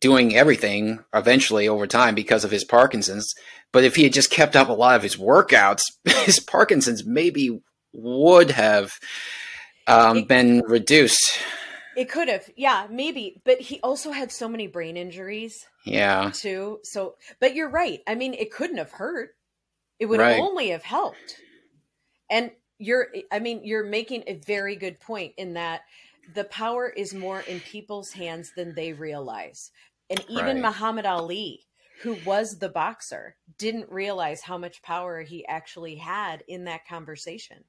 doing everything eventually over time because of his Parkinson's. But if he had just kept up a lot of his workouts, his Parkinson's maybe would have um, it, been reduced. It could have, yeah, maybe. But he also had so many brain injuries. Yeah. Too. So, but you're right. I mean, it couldn't have hurt. It would right. only have helped. And you're, I mean, you're making a very good point in that the power is more in people's hands than they realize. And even right. Muhammad Ali, who was the boxer, didn't realize how much power he actually had in that conversation.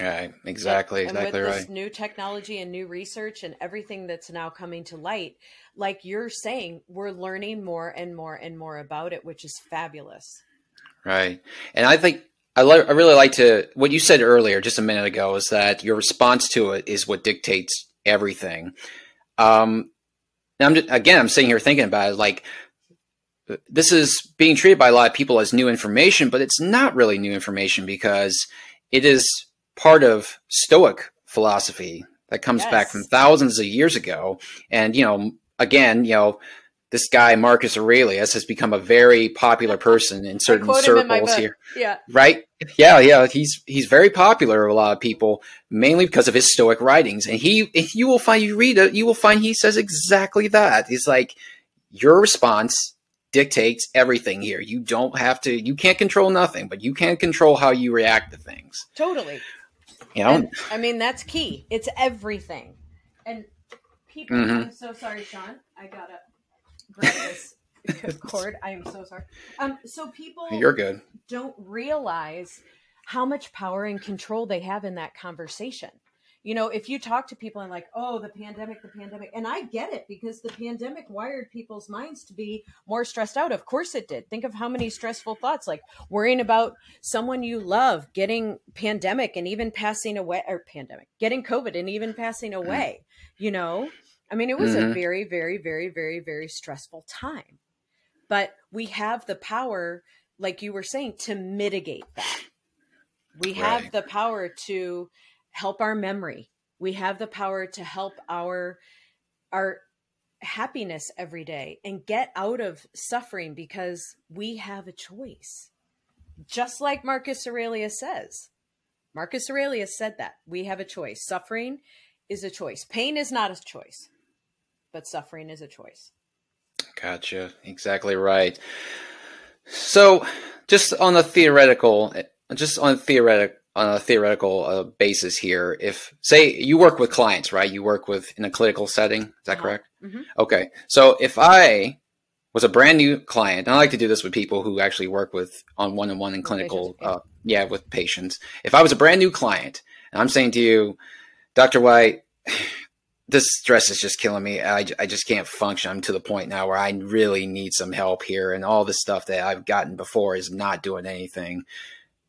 Right, exactly, and exactly with right. This new technology and new research and everything that's now coming to light, like you're saying, we're learning more and more and more about it, which is fabulous. Right, and I think I, I really like to what you said earlier, just a minute ago, is that your response to it is what dictates everything. Um, Now, I'm just, again, I'm sitting here thinking about it like this is being treated by a lot of people as new information, but it's not really new information because it is part of Stoic philosophy that comes yes. back from thousands of years ago. And, you know, again, you know, this guy Marcus Aurelius has become a very popular person in certain circles here. Yeah. Right? Yeah, yeah. He's he's very popular with a lot of people, mainly because of his Stoic writings. And he if you will find you read it, you will find he says exactly that. He's like, your response dictates everything here. You don't have to you can't control nothing, but you can control how you react to things. Totally. You know? And, I mean that's key. It's everything. And people mm-hmm. I'm so sorry, Seann. I gotta grab this cord. I am so sorry. Um, so people You're good. don't realize how much power and control they have in that conversation. You know, if you talk to people and like, oh, the pandemic, the pandemic, and I get it because the pandemic wired people's minds to be more stressed out. Of course it did. Think of how many stressful thoughts, like worrying about someone you love getting pandemic and even passing away, or pandemic, getting COVID and even passing away, you know? I mean, it was mm-hmm. a very, very, very, very, very stressful time. But we have the power, like you were saying, to mitigate that. We have right. the power to help our memory. We have the power to help our our happiness every day and get out of suffering because we have a choice. Just like Marcus Aurelius says. Marcus Aurelius said that. We have a choice. Suffering is a choice. Pain is not a choice but suffering is a choice. Gotcha. Exactly right. So, just on a theoretical, just on theoretic on a theoretical uh, basis here, if say you work with clients, right? You work with in a clinical setting. Is that uh-huh. correct? Mm-hmm. Okay. So if I was a brand new client, and I like to do this with people who actually work with on one on one in clinical, uh, yeah, with patients. If I was a brand new client, and I'm saying to you, Doctor White this stress is just killing me. I, I just can't function. I'm to the point now where I really need some help here, and all the stuff that I've gotten before is not doing anything.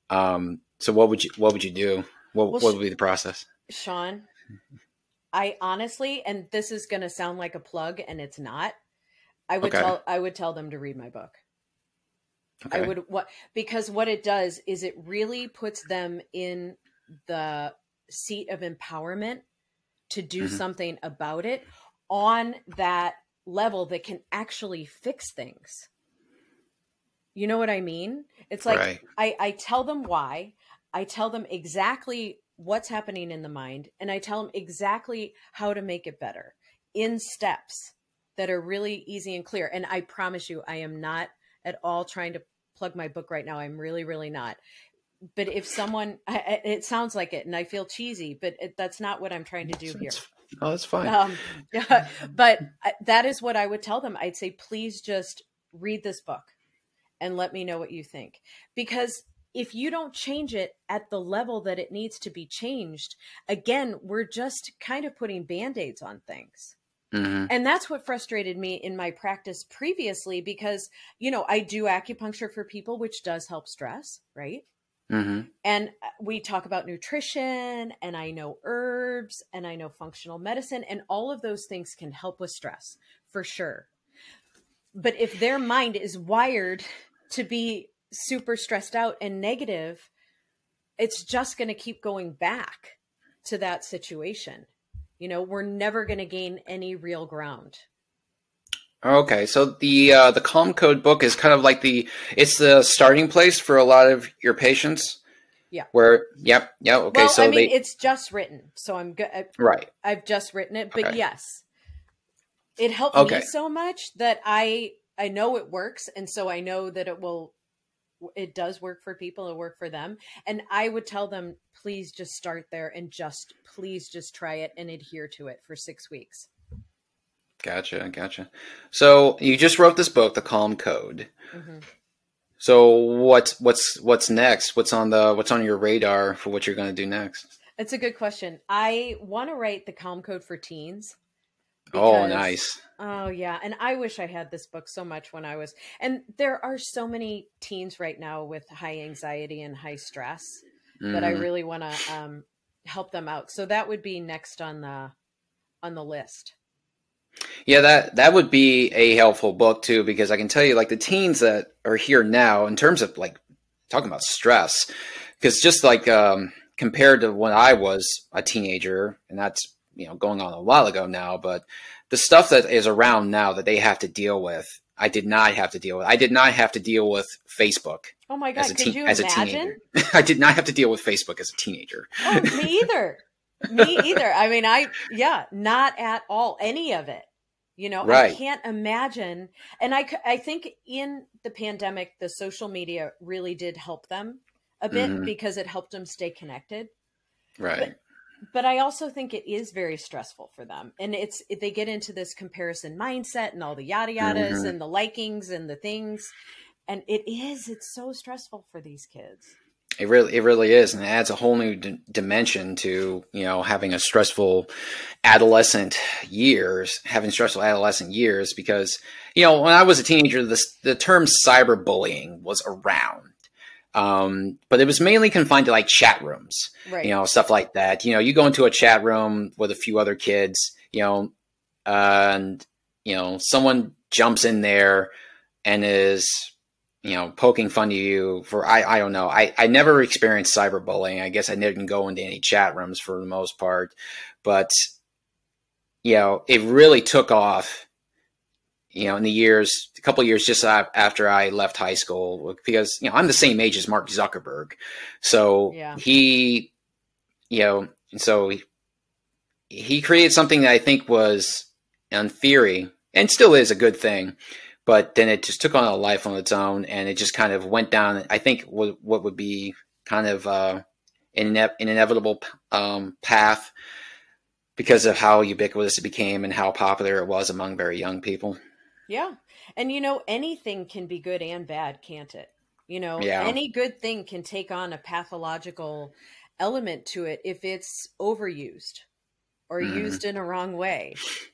Um, so what would you what would you do? What well, what would be the process? Seann, I honestly, and this is going to sound like a plug, and it's not. I would okay. tell I would tell them to read my book. Okay. I would what because what it does is it really puts them in the seat of empowerment to do mm-hmm. something about it on that level that can actually fix things. You know what I mean? It's like right. I, I tell them why, I tell them exactly what's happening in the mind, and I tell them exactly how to make it better in steps that are really easy and clear. And I promise you, I am not at all trying to plug my book right now. I'm really, really not but if someone it sounds like it and i feel cheesy but it, that's not what i'm trying to do here. oh that's fine. Um, yeah, but that is what i would tell them. I'd say please just read this book and let me know what you think. Because if you don't change it at the level that it needs to be changed again we're just kind of putting band-aids on things. Mm-hmm. And that's what frustrated me in my practice previously because, you know, I do acupuncture for people, which does help stress, right? Mm-hmm. And uh, we talk about nutrition, and I know herbs, and I know functional medicine, and all of those things can help with stress for sure. But if their mind is wired to be super stressed out and negative, it's just going to keep going back to that situation. You know, we're never going to gain any real ground. Okay, so the uh, the Calm Code book is kind of like the it's the starting place for a lot of your patients. Yeah. Where yep yeah okay well, so I mean they, it's just written so I'm good right I've just written it but okay. yes it helped okay. me so much that I I know it works and so I know that it will it does work for people it work for them and I would tell them please just start there and just please just try it and adhere to it for six weeks Gotcha, gotcha. So you just wrote this book, The Calm Code. Mm-hmm. So what's what's what's next? What's on the what's on your radar for what you're going to do next? It's a good question. I want to write the Calm Code for teens. Oh, because, oh, nice. Oh, yeah. And I wish I had this book so much when I was. And there are so many teens right now with high anxiety and high stress mm-hmm. that I mm-hmm. really want to um, help them out. So that would be next on the on the list. Yeah, that that would be a helpful book too, because I can tell you, like the teens that are here now, in terms of like talking about stress, because just like um, compared to when I was a teenager, and that's you know going on a while ago now, but the stuff that is around now that they have to deal with, I did not have to deal with. I did not have to deal with Facebook. Oh my god! as Could teen- you imagine? I did not have to deal with Facebook as a teenager. Oh, me either. me either. I mean, I yeah, not at all. Any of it. You know, right. I can't imagine. And I, I think in the pandemic, the social media really did help them a bit mm-hmm. because it helped them stay connected. Right. But, but I also think it is very stressful for them. And it's, they get into this comparison mindset and all the yada yadas mm-hmm. and the likings and the things. And it is, it's so stressful for these kids. It really, it really is, and it adds a whole new d- dimension to you know having a stressful adolescent years, having stressful adolescent years. Because you know, when I was a teenager, this the term cyberbullying was around, um, but it was mainly confined to like chat rooms, right. you know, stuff like that. You know, you go into a chat room with a few other kids, you know, and you know, someone jumps in there and is you know, poking fun to you for I, I don't know. I, I never experienced cyberbullying. I guess I didn't go into any chat rooms for the most part. But you know, it really took off, you know, in the years, a couple years just after I left high school, because you know I'm the same age as Mark Zuckerberg, so yeah. he, you know, and so he, he created something that I think was, in theory, and still is a good thing, but then it just took on a life on its own and it just kind of went down. I think what, what would be kind of uh, an, ine- an inevitable um, path because of how ubiquitous it became and how popular it was among very young people. Yeah. And you know anything can be good and bad can't it? You know yeah. any good thing can take on a pathological element to it if it's overused or mm. used in a wrong way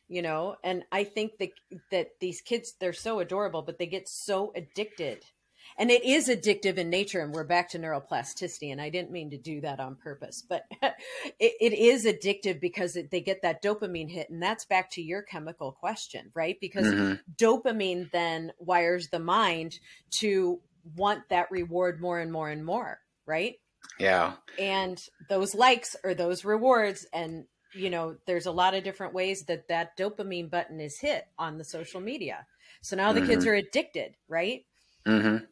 you know? And i think that that these kids they're so adorable but they get so addicted. And it is addictive in nature and we're back to neuroplasticity and i didn't mean to do that on purpose but it, it is addictive because it, they get that dopamine hit and that's back to your chemical question right? Because mm-hmm. dopamine then wires the mind to want that reward more and more and more right? Yeah. And those likes or those rewards and you know there's a lot of different ways that that dopamine button is hit on the social media so now the mm-hmm. kids are addicted right mm-hmm.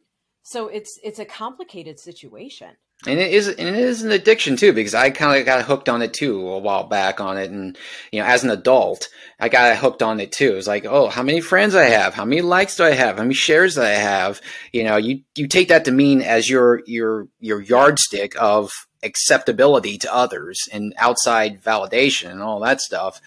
so it's it's a complicated situation and it is and it is an addiction too because I kind of got hooked on it too a while back on it and you know as an adult I got hooked on it too. It's like oh how many friends I have, how many likes do I have, how many shares do I have? You know you you take that to mean as your your your yardstick of acceptability to others and outside validation and all that stuff.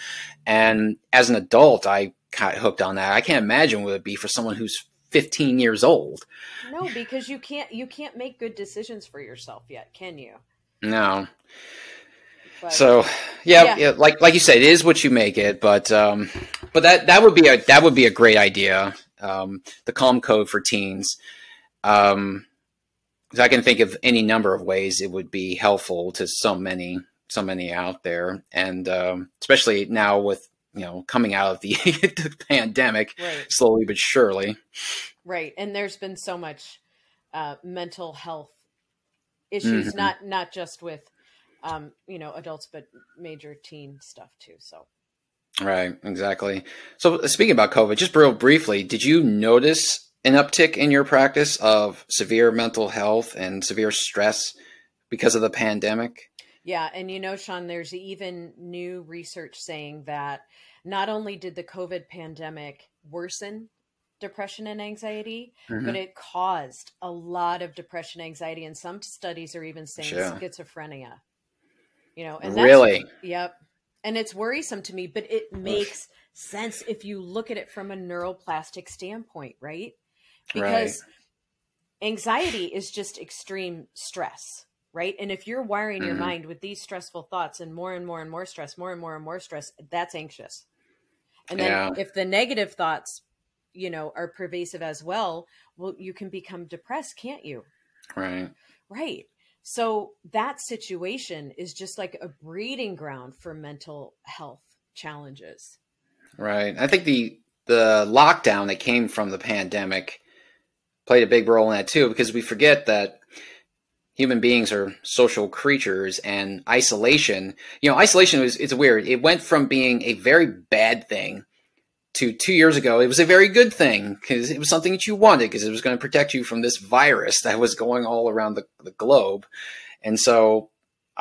And as an adult, I got hooked on that. I can't imagine what it would be for someone who's 15 years old. No, because you can't you can't make good decisions for yourself yet, can you? No. But, so yeah, yeah, yeah, like like you said, it is what you make it. But um, but that that would be a that would be a great idea. Um, the calm code for teens. Um, I can think of any number of ways it would be helpful to so many, so many out there, and um, especially now with you know coming out of the, the pandemic right. slowly but surely. Right, and there's been so much uh, mental health issues, mm-hmm. not not just with um, you know adults, but major teen stuff too. So. Right, exactly. So speaking about COVID, just real briefly, did you notice an uptick in your practice of severe mental health and severe stress because of the pandemic? Yeah, and you know, Seann, there's even new research saying that not only did the COVID pandemic worsen depression and anxiety, mm-hmm. but it caused a lot of depression, anxiety, and some studies are even saying sure. schizophrenia. You know, and really, yep. And it's worrisome to me, but it makes sense if you look at it from a neuroplastic standpoint, right? Because right. anxiety is just extreme stress right and if you're wiring mm-hmm. your mind with these stressful thoughts and more and more and more stress more and more and more stress that's anxious and then yeah. if the negative thoughts you know are pervasive as well well you can become depressed can't you right right so that situation is just like a breeding ground for mental health challenges Right. I think the the lockdown that came from the pandemic played a big role in that too, because we forget that human beings are social creatures and isolation you know isolation is it's weird. It went from being a very bad thing to two years ago it was a very good thing because it was something that you wanted because it was going to protect you from this virus that was going all around the, the globe. And so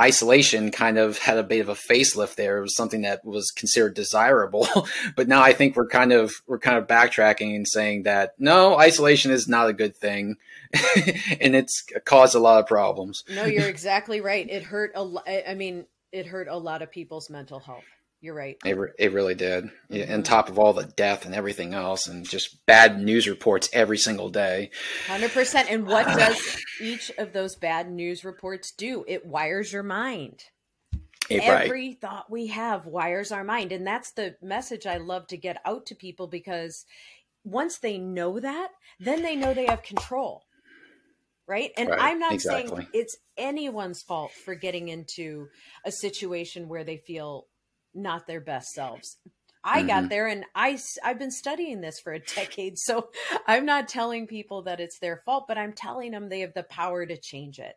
isolation kind of had a bit of a facelift there. It was something that was considered desirable, but now I think we're kind of we're kind of backtracking and saying that no, isolation is not a good thing, and it's caused a lot of problems. No, you're exactly right. It hurt a lot. I mean, it hurt a lot of people's mental health. You're right. It, re- it really did. Yeah, mm-hmm. on top of all the death and everything else, and just bad news reports every single day. 100%. And what does each of those bad news reports do? It wires your mind. Every right. thought we have wires our mind. And that's the message I love to get out to people because once they know that, then they know they have control. Right. And right. I'm not exactly. saying it's anyone's fault for getting into a situation where they feel not their best selves. I mm-hmm. got there and I I've been studying this for a decade. So I'm not telling people that it's their fault, but I'm telling them they have the power to change it.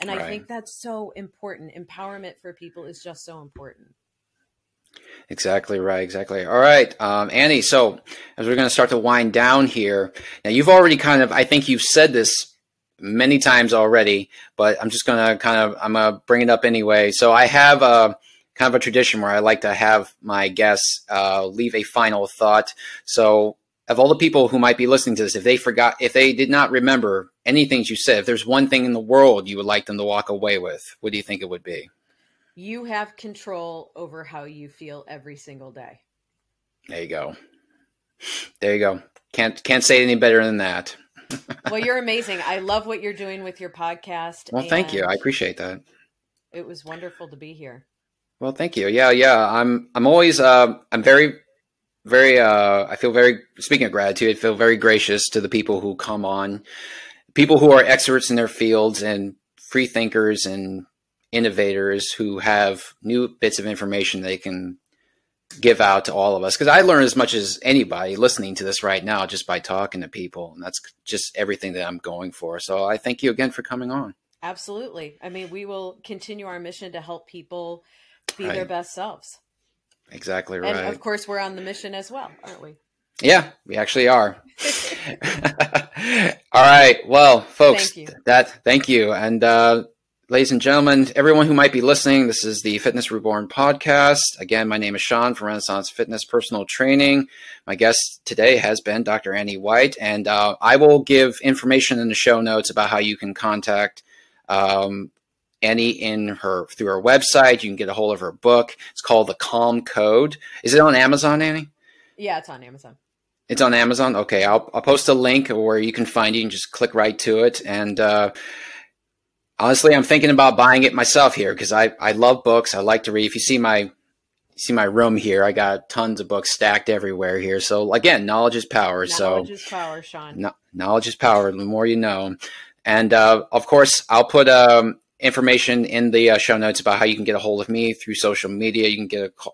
And right. I think that's so important. Empowerment for people is just so important. Exactly right. Exactly. All right, um, Annie. So as we're going to start to wind down here, now you've already kind of, I think you've said this many times already, but I'm just going to kind of, I'm going to bring it up anyway. So I have a, kind of a tradition where I like to have my guests uh, leave a final thought. So, of all the people who might be listening to this, if they forgot, if they did not remember anything you said, if there's one thing in the world you would like them to walk away with, what do you think it would be? You have control over how you feel every single day. There you go. There you go. Can't can't say any better than that. well, you're amazing. I love what you're doing with your podcast. Well, thank you. I appreciate that. It was wonderful to be here. Well, thank you. Yeah, yeah. I'm I'm always uh, I'm very very uh, I feel very speaking of gratitude, I feel very gracious to the people who come on, people who are experts in their fields and free thinkers and innovators who have new bits of information they can give out to all of us because I learn as much as anybody listening to this right now just by talking to people and that's just everything that I'm going for. So I thank you again for coming on. Absolutely. I mean, we will continue our mission to help people be right. their best selves. Exactly right. And of course, we're on the mission as well, aren't we? Yeah, we actually are. All right. Well, folks, thank that thank you. And uh, ladies and gentlemen, everyone who might be listening, this is the Fitness Reborn podcast. Again, my name is Seann from Renaissance Fitness Personal Training. My guest today has been Dr. Annie White, and uh, I will give information in the show notes about how you can contact um, Annie in her through her website. You can get a hold of her book. It's called The Calm Code. Is it on Amazon, Annie? Yeah, it's on Amazon. It's on Amazon. Okay, I'll I'll post a link where you can find it. You can just click right to it. And uh, honestly, I'm thinking about buying it myself here because I I love books. I like to read. If you see my see my room here, I got tons of books stacked everywhere here. So again, knowledge is power. Knowledge so knowledge is power, Seann. No, knowledge is power. The more you know. And uh, of course, I'll put um, information in the uh, show notes about how you can get a hold of me through social media. You can get a,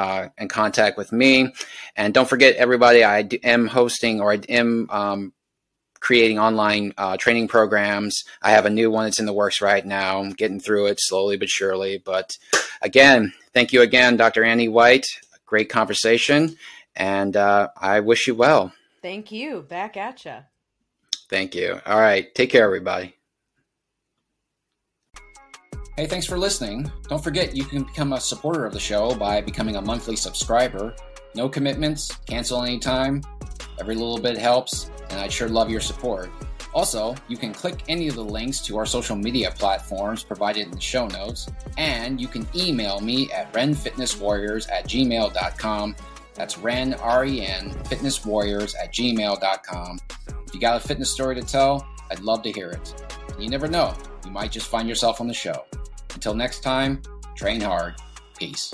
uh, in contact with me. And don't forget, everybody, I am hosting or I am um, creating online uh, training programs. I have a new one that's in the works right now. I'm getting through it slowly but surely. But again, thank you again, Dr. Annie White. Great conversation. And uh, I wish you well. Thank you. Back at you. Thank you. All right. Take care, everybody. Hey, thanks for listening. Don't forget you can become a supporter of the show by becoming a monthly subscriber. No commitments, cancel anytime. Every little bit helps, and I'd sure love your support. Also, you can click any of the links to our social media platforms provided in the show notes, and you can email me at renfitnesswarriors at gmail.com. That's ren, R-E-N, fitnesswarriors at gmail.com. If you got a fitness story to tell, I'd love to hear it. And you never know, you might just find yourself on the show. Until next time, train hard. Peace.